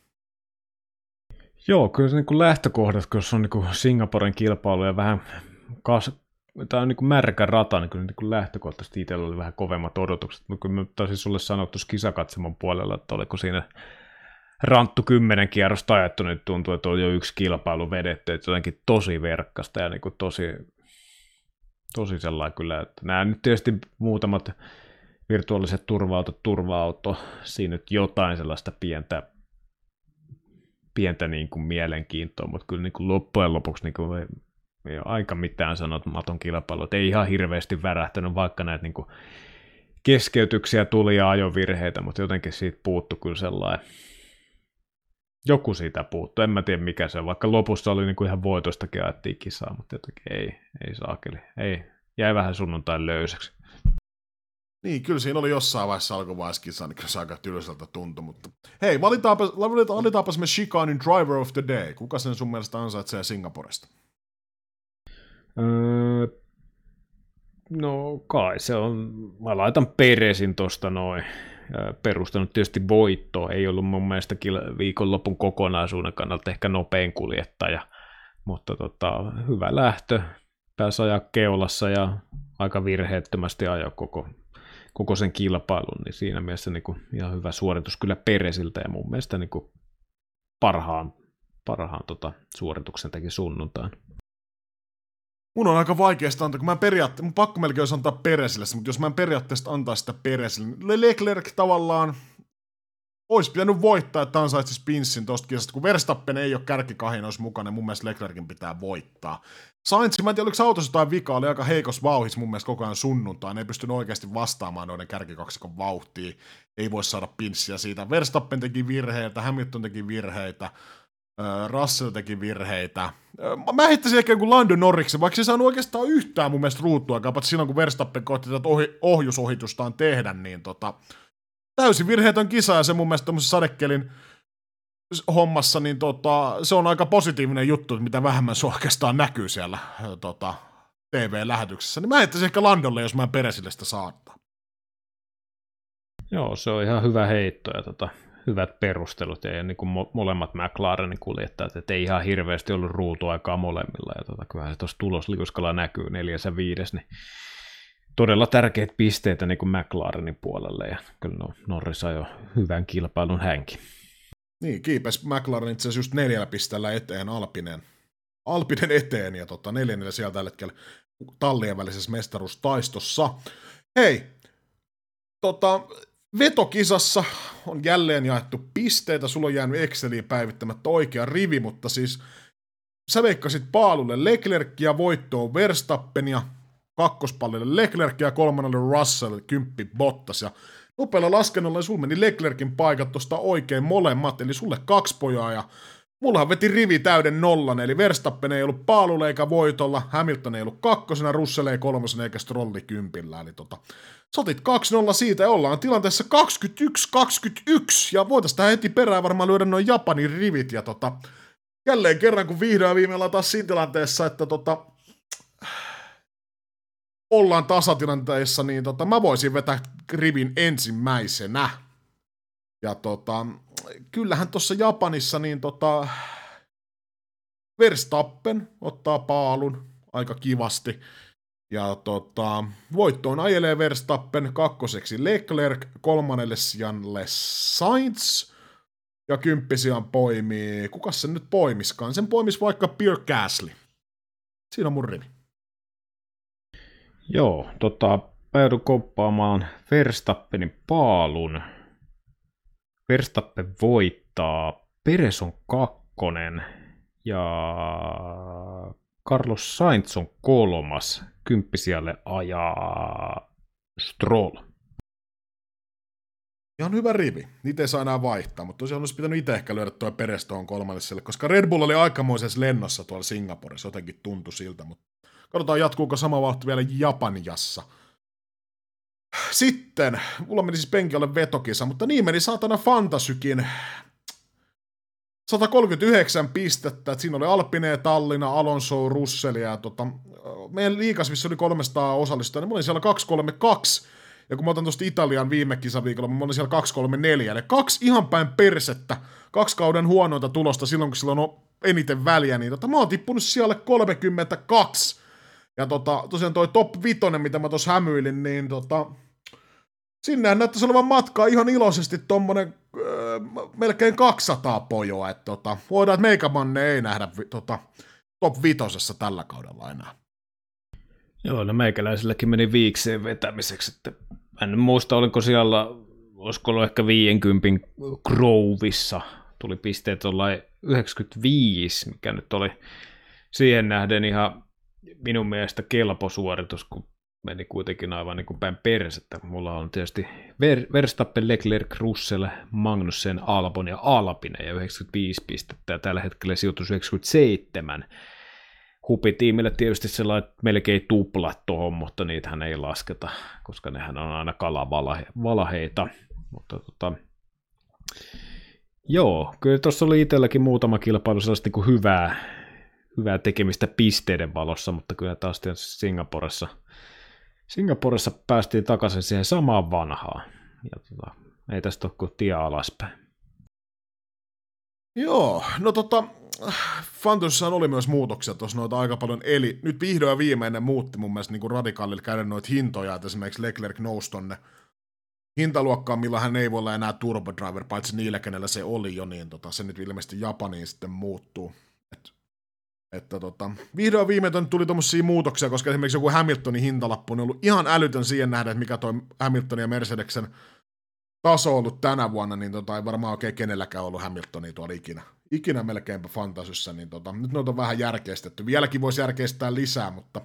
Joo, kyllä se niin lähtökohdat, kun se on niin Singaporen kilpailu ja vähän kas, tämä on niin kuin märkä rata, niin kyllä niin lähtökohtaisesti itsellä oli vähän kovemmat odotukset, mutta kyllä mä taisin sulle sanoa tuossa kisakatsemon puolella, että oliko siinä ranttu kymmenen kierrosta ajettu, nyt tuntuu, että on jo yksi kilpailu vedetty, että jotenkin tosi verkkasta ja niin kuin tosi, tosi sellainen kyllä, että nämä nyt tietysti muutamat virtuaaliset turva-autot, turva-auto, siinä nyt jotain sellaista pientä, pientä niin kuin mielenkiintoa, mutta kyllä niin kuin loppujen lopuksi niin kuin ei ole aika mitään sanomaton kilpailu, ei ihan hirveästi värähtänyt, vaikka näitä niin kuin keskeytyksiä tuli ja ajovirheitä, mutta jotenkin siitä puuttu kyllä sellainen joku siitä puuttu, en mä tiedä mikä se on, vaikka lopussa oli niin kuin ihan voitostakin ajettiin kisaa, mutta jotenkin ei, ei saakeli, ei, jäi vähän sunnuntain löysäksi. Niin, kyllä siinä oli jossain vaiheessa alkuvaiheessa niin se aika tylsältä tuntui, mutta hei, valitaanpa, valitaanpa me Chicanin Driver of the Day. Kuka sen sun mielestä ansaitsee Singaporesta? Öö, no kai se on, mä laitan Peresin tosta noin perustanut tietysti voitto, ei ollut mun mielestä viikonlopun kokonaisuuden kannalta ehkä nopein kuljettaja, mutta tota, hyvä lähtö, pääsi ajaa keulassa ja aika virheettömästi ajoi koko, koko sen kilpailun, niin siinä mielessä niin kuin ihan hyvä suoritus kyllä Peresiltä ja mun mielestä niin kuin parhaan, parhaan tota, suorituksen teki sunnuntaan. Mun on aika vaikeasta antaa, kun mä periaatte- mun pakko melkein olisi antaa Peresille, mutta jos mä en periaatteessa antaa sitä Peresille, niin Leclerc tavallaan olisi pitänyt voittaa, että ansaitsisi pinssin tosta kisasta, kun Verstappen ei ole kärkikahin olisi mukana, niin mun mielestä Leclercin pitää voittaa. Sainz, mä en tiedä, oliko autossa jotain vikaa, oli aika heikos vauhissa mun mielestä koko ajan sunnuntain, ei pystynyt oikeasti vastaamaan noiden kärkikaksikon vauhtiin, ei voi saada pinssiä siitä. Verstappen teki virheitä, Hamilton teki virheitä, Russell teki virheitä. Mä heittäisin ehkä joku Lando Norriksen, vaikka se ei saanut oikeastaan yhtään mun mielestä ruutua, paitsi silloin kun Verstappen koitti tätä ohi, ohjusohitustaan tehdä, niin tota, täysin virheetön kisa ja se mun mielestä tuommoisen sadekelin hommassa, niin tota, se on aika positiivinen juttu, mitä vähemmän se oikeastaan näkyy siellä tota, TV-lähetyksessä. Niin mä heittäisin ehkä Landolle, jos mä en Peresille sitä saattaa. Joo, se on ihan hyvä heitto ja tota, hyvät perustelut ja niin kuin molemmat McLarenin kuljettajat, että ei ihan hirveästi ollut ruutuaikaa molemmilla ja tota, kyllähän se tuossa tulosliuskalla näkyy neljäs ja viides, niin todella tärkeitä pisteitä niin kuin McLarenin puolelle ja kyllä no, Norris jo hyvän kilpailun hänkin. Niin, kiipes McLaren itse asiassa just neljällä pisteellä eteen Alpinen. Alpinen eteen ja tota, neljännellä sieltä tällä hetkellä tallien välisessä mestaruustaistossa. Hei, tota, vetokisassa on jälleen jaettu pisteitä, sulla on jäänyt Exceliin päivittämättä oikea rivi, mutta siis sä veikkasit paalulle Leclercia voittoon Verstappenia, kakkospallille Leclerc ja kolmannelle Russell, kymppi Bottas. Ja nopealla laskennolla sulla meni Leclerkin paikat tuosta oikein molemmat, eli sulle kaksi pojaa ja mullahan veti rivi täyden nollan, eli Verstappen ei ollut paalulla eikä voitolla, Hamilton ei ollut kakkosena, Russell ei kolmosena eikä Strolli kympillä, eli tota, sotit 2-0 siitä ja ollaan tilanteessa 21-21 ja voitaisiin tähän heti perään varmaan lyödä noin Japanin rivit ja tota, jälleen kerran kun vihdoin viime ollaan taas siinä tilanteessa, että tota, ollaan tasatilanteessa, niin tota, mä voisin vetää rivin ensimmäisenä. Ja tota, kyllähän tuossa Japanissa niin tota, Verstappen ottaa paalun aika kivasti. Ja tota, voittoon ajelee Verstappen kakkoseksi Leclerc, kolmannelle sijalle Sainz, ja kymppisijan poimii, kuka se nyt poimiskaan? Sen poimis vaikka Pierre Gasly. Siinä on mun rivi. Joo, tota, päädyin koppaamaan Verstappenin paalun. Verstappen voittaa, Peres on kakkonen ja Carlos Sainz on kolmas, kymppisijalle ajaa Stroll. Ihan hyvä rivi. Niitä ei saa enää vaihtaa, mutta tosiaan olisi pitänyt itse ehkä löydä tuo Peres tuohon kolmannelle koska Red Bull oli aikamoisessa lennossa tuolla Singaporessa, jotenkin tuntui siltä, mutta Katsotaan, jatkuuko sama vauhti vielä Japaniassa. Sitten, mulla meni siis penkille vetokisa, mutta niin meni saatana Fantasykin. 139 pistettä, että siinä oli Alpine, Tallinna, Alonso, Russell ja tota, meidän liikas, missä oli 300 osallistujaa, niin mulla oli siellä 232, ja kun mä otan tuosta Italian viime kisaviikolla, mä olin siellä 234, eli kaksi ihan päin persettä, kaksi kauden huonointa tulosta silloin, kun silloin on eniten väliä, niin tota, mä oon tippunut siellä 32, ja tota, tosiaan toi top 5, mitä mä tuossa hämyilin, niin tota, sinnehän näyttäisi olevan matkaa ihan iloisesti tommonen öö, melkein 200 pojoa, että tota, voidaan, että meikämanne ei nähdä tota, top vitosessa tällä kaudella enää. Joo, no meikäläiselläkin meni viikseen vetämiseksi, että en muista, oliko siellä, olisiko ollut ehkä 50 Grovissa, tuli pisteet 95, mikä nyt oli siihen nähden ihan minun mielestä kelpo suoritus, kun meni kuitenkin aivan niin kuin päin persettä. Mulla on tietysti Ver- Verstappen, Leclerc, Russell, Magnussen, Albon ja Alpine ja 95 pistettä ja tällä hetkellä sijoitus 97. Hupitiimille tietysti sellainen melkein tuplat tuohon, mutta niitähän ei lasketa, koska nehän on aina kalavalaheita. Mutta tota, joo, kyllä tuossa oli itselläkin muutama kilpailu sellaista niin kuin hyvää, hyvää tekemistä pisteiden valossa, mutta kyllä taas Singaporessa, Singaporessa päästiin takaisin siihen samaan vanhaan. Ja tota, ei tästä ole kuin tie alaspäin. Joo, no tota, Fantasyssaan oli myös muutoksia tuossa noita aika paljon, eli nyt vihdoin ja viimeinen muutti mun mielestä niin radikaalilla käden noita hintoja, että esimerkiksi Leclerc nousi tonne hintaluokkaan, millä hän ei voi olla enää Turbo Driver, paitsi niillä, kenellä se oli jo, niin tota, se nyt ilmeisesti Japaniin sitten muuttuu. Et että tota, vihdoin viimein tuli tuommoisia muutoksia, koska esimerkiksi joku Hamiltonin hintalappu on ollut ihan älytön siihen nähdä, että mikä toi Hamiltonin ja Mercedeksen taso on ollut tänä vuonna, niin tota, ei varmaan oikein kenelläkään ollut Hamiltonia tuolla ikinä. Ikinä melkeinpä fantasyssä, niin tota, nyt noita on vähän järkeistetty. Vieläkin voisi järkeistää lisää, mutta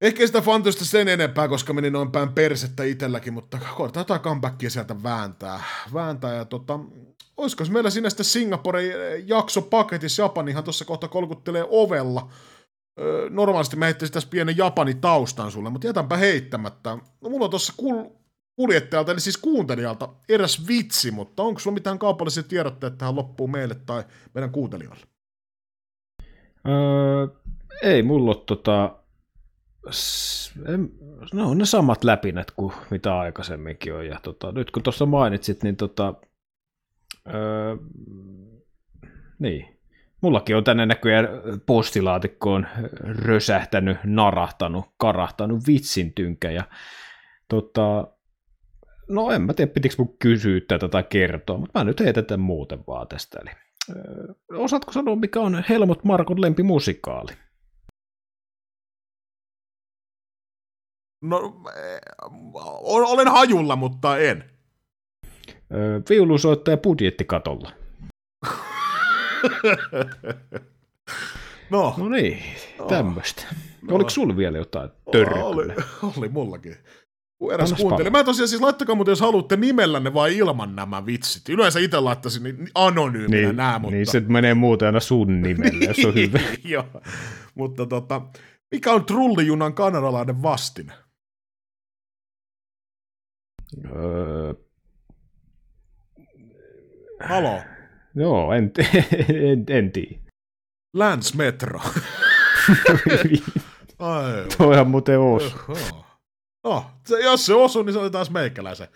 Ehkä sitä fantasystä sen enempää, koska meni noin päin persettä itselläkin, mutta koetaan jotain comebackia sieltä vääntää. vääntää ja tota, olisiko meillä sinne sitten Singapore jakso paketissa, Japanihan tuossa kohta kolkuttelee ovella. Normaalisti mä heittäisin tässä pienen Japani taustan sulle, mutta jätänpä heittämättä. No, mulla on tuossa kul- kuljettajalta, eli siis kuuntelijalta, eräs vitsi, mutta onko sulla mitään kaupallisia tiedotteita tähän loppuun meille tai meidän kuuntelijoille? Öö, ei mulla ole tota, no ne samat läpinät kuin mitä aikaisemminkin on. Ja tota, nyt kun tuossa mainitsit, niin tota, Öö, niin. Mullakin on tänne näköjään postilaatikkoon rösähtänyt, narahtanut, karahtanut vitsin tynkä. Ja, tota, no en mä tiedä, pitikö mun kysyä tätä tai kertoa, mutta mä nyt heitän muuten vaan tästä. Eli, öö, osaatko sanoa, mikä on Helmut Markon lempimusikaali? No, olen hajulla, mutta en. Öö, viulusoittaja budjettikatolla. no. no niin, tämmöistä. No. Oliko sulla vielä jotain törkyä? Oli, oli mullakin. Eräs kuuntelija. Mä tosiaan siis laittakaa mutta jos haluatte nimellänne vai ilman nämä vitsit. Yleensä itse laittaisin niin anonyyminä niin, nämä, mutta... Niin se menee muuten aina sun nimelle, jos on hyvä. Joo, mutta tota, mikä on trullijunan kanadalainen vastine? Öö... Halo? Joo, en, en, en tiedä. Lance Metro. Ai, Toihan muuten osu. No, se, jos se osuu, niin se oli taas meikäläisen,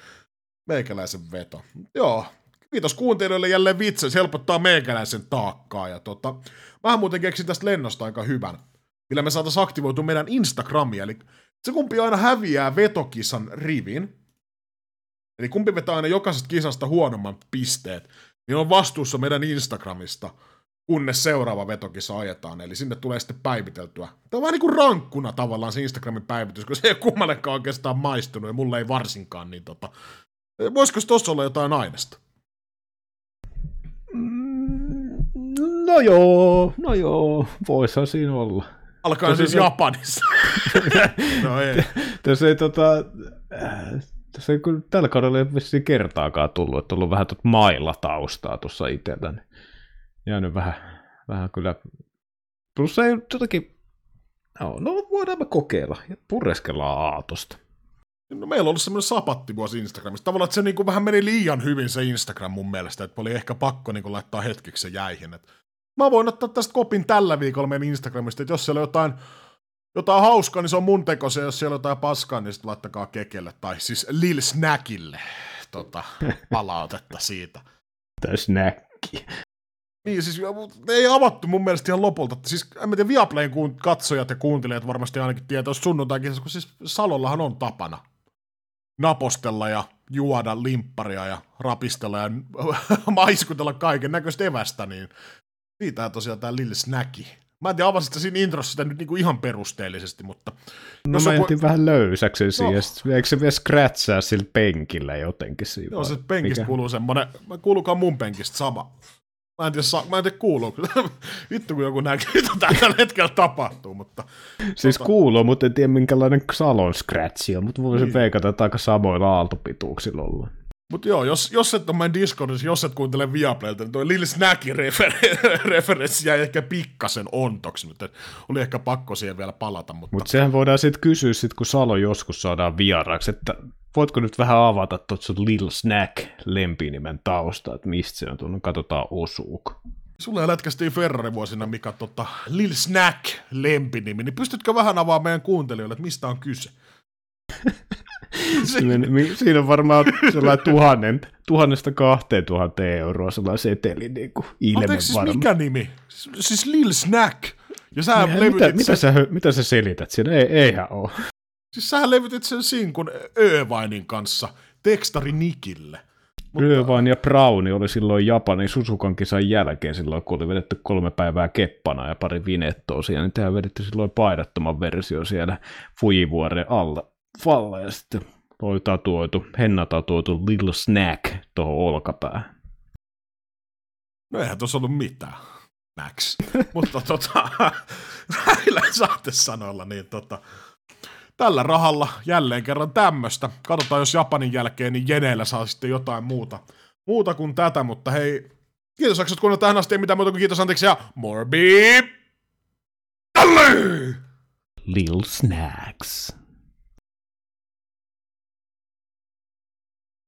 meikäläisen veto. Joo, kiitos kuuntelijoille jälleen vitsi, se helpottaa meikäläisen taakkaa. Ja tota, mä muuten keksin tästä lennosta aika hyvän, millä me saataisiin aktivoitua meidän Instagramia. Eli se kumpi aina häviää vetokisan rivin, eli kumpi vetää aina jokaisesta kisasta huonomman pisteet, niin on vastuussa meidän Instagramista, kunnes seuraava vetokisa ajetaan, eli sinne tulee sitten päiviteltyä. Tämä on vähän niin kuin rankkuna tavallaan se Instagramin päivitys, kun se ei kummallekaan oikeastaan maistunut, ja mulle ei varsinkaan, niin tota, voisiko tuossa olla jotain aineesta? Mm, no joo, no joo, voisihan siinä olla. Alkaa siis Japanissa. no ei. Tässä ei tota, tässä ei kyllä tällä kaudella ei vissiin kertaakaan tullut, että on ollut vähän tuota mailla taustaa tuossa itsellä. Niin jäänyt vähän, vähän kyllä, plus ei jotenkin, no, no voidaan me kokeilla ja purreskellaan aatosta. No meillä on ollut semmoinen sapattivuosi Instagramissa. Tavallaan, että se niin kuin vähän meni liian hyvin se Instagram mun mielestä, että oli ehkä pakko niin kuin laittaa hetkeksi se jäihin. Et mä voin ottaa tästä kopin tällä viikolla meidän Instagramista, että jos siellä on jotain jotain hauskaa, niin se on mun teko se, jos siellä on jotain paskaa, niin sitten laittakaa kekelle, tai siis Lil Snackille tota, palautetta siitä. Tämä snacki. Niin, siis ei avattu mun mielestä ihan lopulta. Siis en tiedä, Viaplayn katsojat ja kuuntelijat varmasti ainakin tietää, jos sunnuntainkin, kun siis Salollahan on tapana napostella ja juoda limpparia ja rapistella ja maiskutella kaiken näköistä evästä, niin siitä tosiaan tämä Lil Snacki Mä en tiedä, avasit siinä introssa sitä nyt niinku ihan perusteellisesti, mutta... No mä jätin po- vähän löysäksi no. siihen, eikö se vielä scratchaa sillä penkillä jotenkin siinä? Joo, se penkistä Mikä? kuuluu semmonen, kuuluukaan mun penkistä sama. Mä en tiedä, mä en tiedä kuuluu. Vittu, kun joku näkee, mitä tällä hetkellä tapahtuu, mutta... Siis tota... kuuluu, mutta en tiedä minkälainen salon scratchi on, mutta voisin niin. veikata, että aika samoilla aaltopituuksilla ollaan. Mutta joo, jos, jos et ole meidän Discordissa, jos et kuuntele Viaplaylta, niin toi Lil Snackin refer- referenssi jäi ehkä pikkasen ontoksi, mutta oli ehkä pakko siihen vielä palata. Mutta Mut sehän voidaan sitten kysyä, sit, kun Salo joskus saadaan vieraaksi, että voitko nyt vähän avata tuot sun Lil Snack lempinimen tausta, että mistä se on tullut, katsotaan osuuk. Sulle lätkästiin Ferrari-vuosina, mikä tota, Lil Snack lempinimi, niin pystytkö vähän avaamaan meidän kuuntelijoille, että mistä on kyse? Siinä on varmaan sellainen tuhannen, tuhannesta kahteen tuhanteen euroa sellainen seteli niin kuin ilme Anteeksi, siis mikä nimi? Siis Lil Snack. Ja sä niin, mitä, sen... mitä, sä, mitä sä selität siinä? Ei, eihän ole. Siis sä levytit sen sinkun Övainin kanssa tekstari Nikille. Mutta... Irvine ja Browni oli silloin Japanin Susukan kisan jälkeen silloin, kun oli vedetty kolme päivää keppana ja pari vinettoa siellä, niin tehän vedetty silloin paidattoman versio siellä Fujivuoren alla valla ja sitten oli tatuoitu, henna tatuoitu Little Snack tuohon olkapäähän. No eihän tuossa ollut mitään. Max. Mutta tota, näillä saatesanoilla, niin tota, tällä rahalla jälleen kerran tämmöistä. Katsotaan, jos Japanin jälkeen, niin Jeneillä saa sitten jotain muuta, muuta kuin tätä, mutta hei, kiitos jaksot kun tähän asti, ei mitään muuta kuin kiitos, anteeksi ja more beep! Little Snacks.